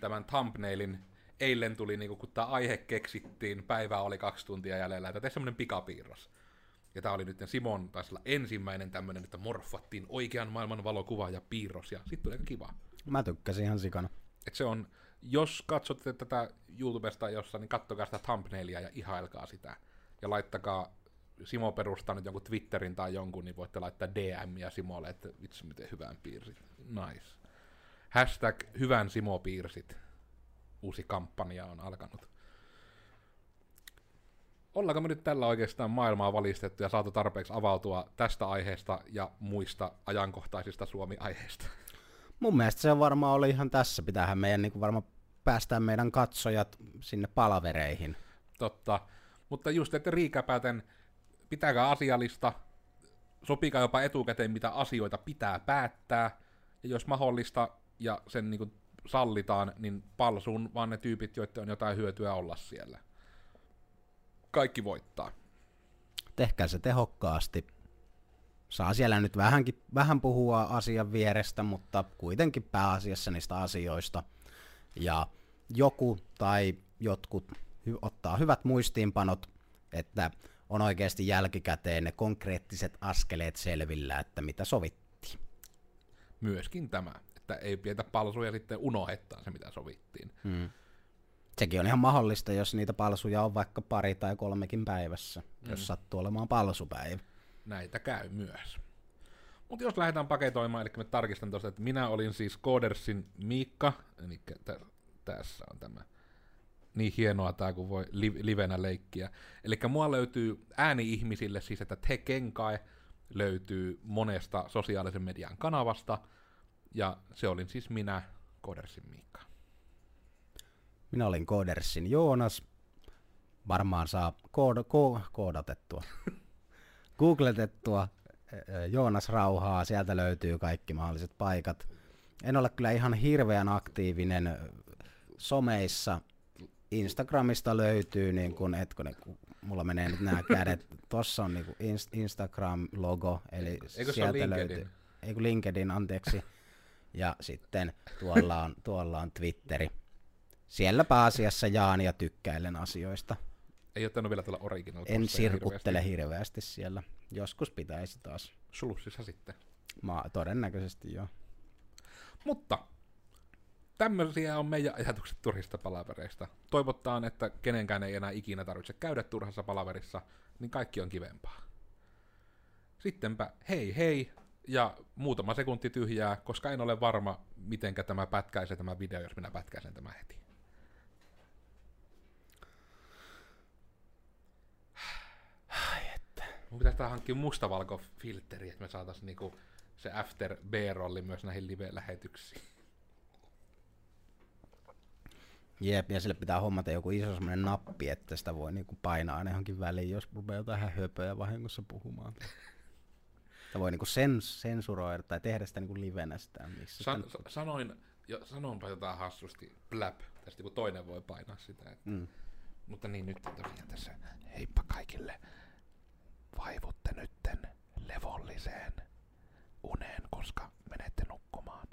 tämän thumbnailin, eilen tuli, niin kun tämä aihe keksittiin, päivää oli kaksi tuntia jäljellä, että tee semmoinen pikapiirros. Ja tämä oli nyt Simon, taisi olla ensimmäinen tämmöinen, että morfattiin oikean maailman valokuva ja piirros, ja sitten tuli aika kiva. Mä tykkäsin ihan sikana. Et se on, jos katsotte tätä YouTubesta jossain, niin kattokaa sitä thumbnailia ja ihailkaa sitä. Ja laittakaa Simo perustaa nyt jonkun Twitterin tai jonkun, niin voitte laittaa DM ja Simolle, että vitsi miten hyvän piirsit. Nice. Hashtag hyvän Simo piirsit. Uusi kampanja on alkanut. Ollaanko me nyt tällä oikeastaan maailmaa valistettu ja saatu tarpeeksi avautua tästä aiheesta ja muista ajankohtaisista Suomi-aiheista? Mun mielestä se varmaan oli ihan tässä. Pitäähän meidän niin varmaan päästään meidän katsojat sinne palavereihin. Totta. Mutta just, että riikäpäten pitäkää asiallista, sopikaa jopa etukäteen, mitä asioita pitää päättää, ja jos mahdollista ja sen niin kuin sallitaan, niin palsuun vaan ne tyypit, joiden on jotain hyötyä olla siellä kaikki voittaa. Tehkää se tehokkaasti. Saa siellä nyt vähänkin, vähän puhua asian vierestä, mutta kuitenkin pääasiassa niistä asioista. Ja joku tai jotkut hy- ottaa hyvät muistiinpanot, että on oikeasti jälkikäteen ne konkreettiset askeleet selvillä, että mitä sovittiin. Myöskin tämä, että ei pidetä palsuja sitten unohdetaan se, mitä sovittiin. Hmm. sekin on ihan mahdollista, jos niitä palsuja on vaikka pari tai kolmekin päivässä, mm. jos sattuu olemaan palsupäivä. Näitä käy myös. Mutta jos lähdetään paketoimaan, eli mä tarkistan tuosta, että minä olin siis Codersin Miikka, eli t- tässä on tämä niin hienoa tämä, kun voi li- livenä leikkiä. Eli mua löytyy ääni-ihmisille siis, että Te Kenkai löytyy monesta sosiaalisen median kanavasta, ja se olin siis minä, Codersin Miikka. Minä olin Codersin Joonas. Varmaan saa kood- ko- koodatettua, googletettua Joonas Rauhaa, sieltä löytyy kaikki mahdolliset paikat. En ole kyllä ihan hirveän aktiivinen someissa. Instagramista löytyy, niin kun, etkö, kun mulla menee nyt nämä kädet, tuossa on niin Instagram-logo, eli Eikö sieltä löytyy. LinkedIn? Ei kun LinkedIn, anteeksi. Ja sitten tuolla on, tuolla on Twitteri. Siellä pääasiassa jaan ja tykkäilen asioista. Ei ole tainnut vielä tulla original En sirkuttele hirveästi. hirveästi siellä. Joskus pitäisi taas. Sulussissa sitten. Ma- todennäköisesti joo. Mutta tämmöisiä on meidän ajatukset turhista palavereista. Toivotaan, että kenenkään ei enää ikinä tarvitse käydä turhassa palaverissa, niin kaikki on kivempaa. Sittenpä hei hei ja muutama sekunti tyhjää, koska en ole varma, mitenkä tämä pätkäisee tämä video, jos minä pätkäisen tämä heti. Mun pitäisi tähän hankkia mustavalko filtteri, että me saatais niinku se after B-rolli myös näihin live-lähetyksiin. Jep, ja sille pitää hommata joku iso semmoinen nappi, että sitä voi niinku painaa aina johonkin väliin, jos rupeaa jotain höpöä vahingossa puhumaan. Sitä voi niinku sens- sensuroida tai tehdä sitä niinku livenä sitä. Missä San, sitä... sa- sanoin, jo, sanonpa jotain hassusti, blap, tästä kun toinen voi painaa sitä. Että. mm. Mutta niin nyt tosiaan tässä, heippa kaikille, vaivutte nytten levolliseen uneen, koska menette nukkumaan.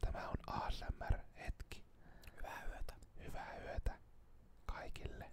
Tämä on ASMR-hetki. Hyvää yötä. Hyvää yötä kaikille.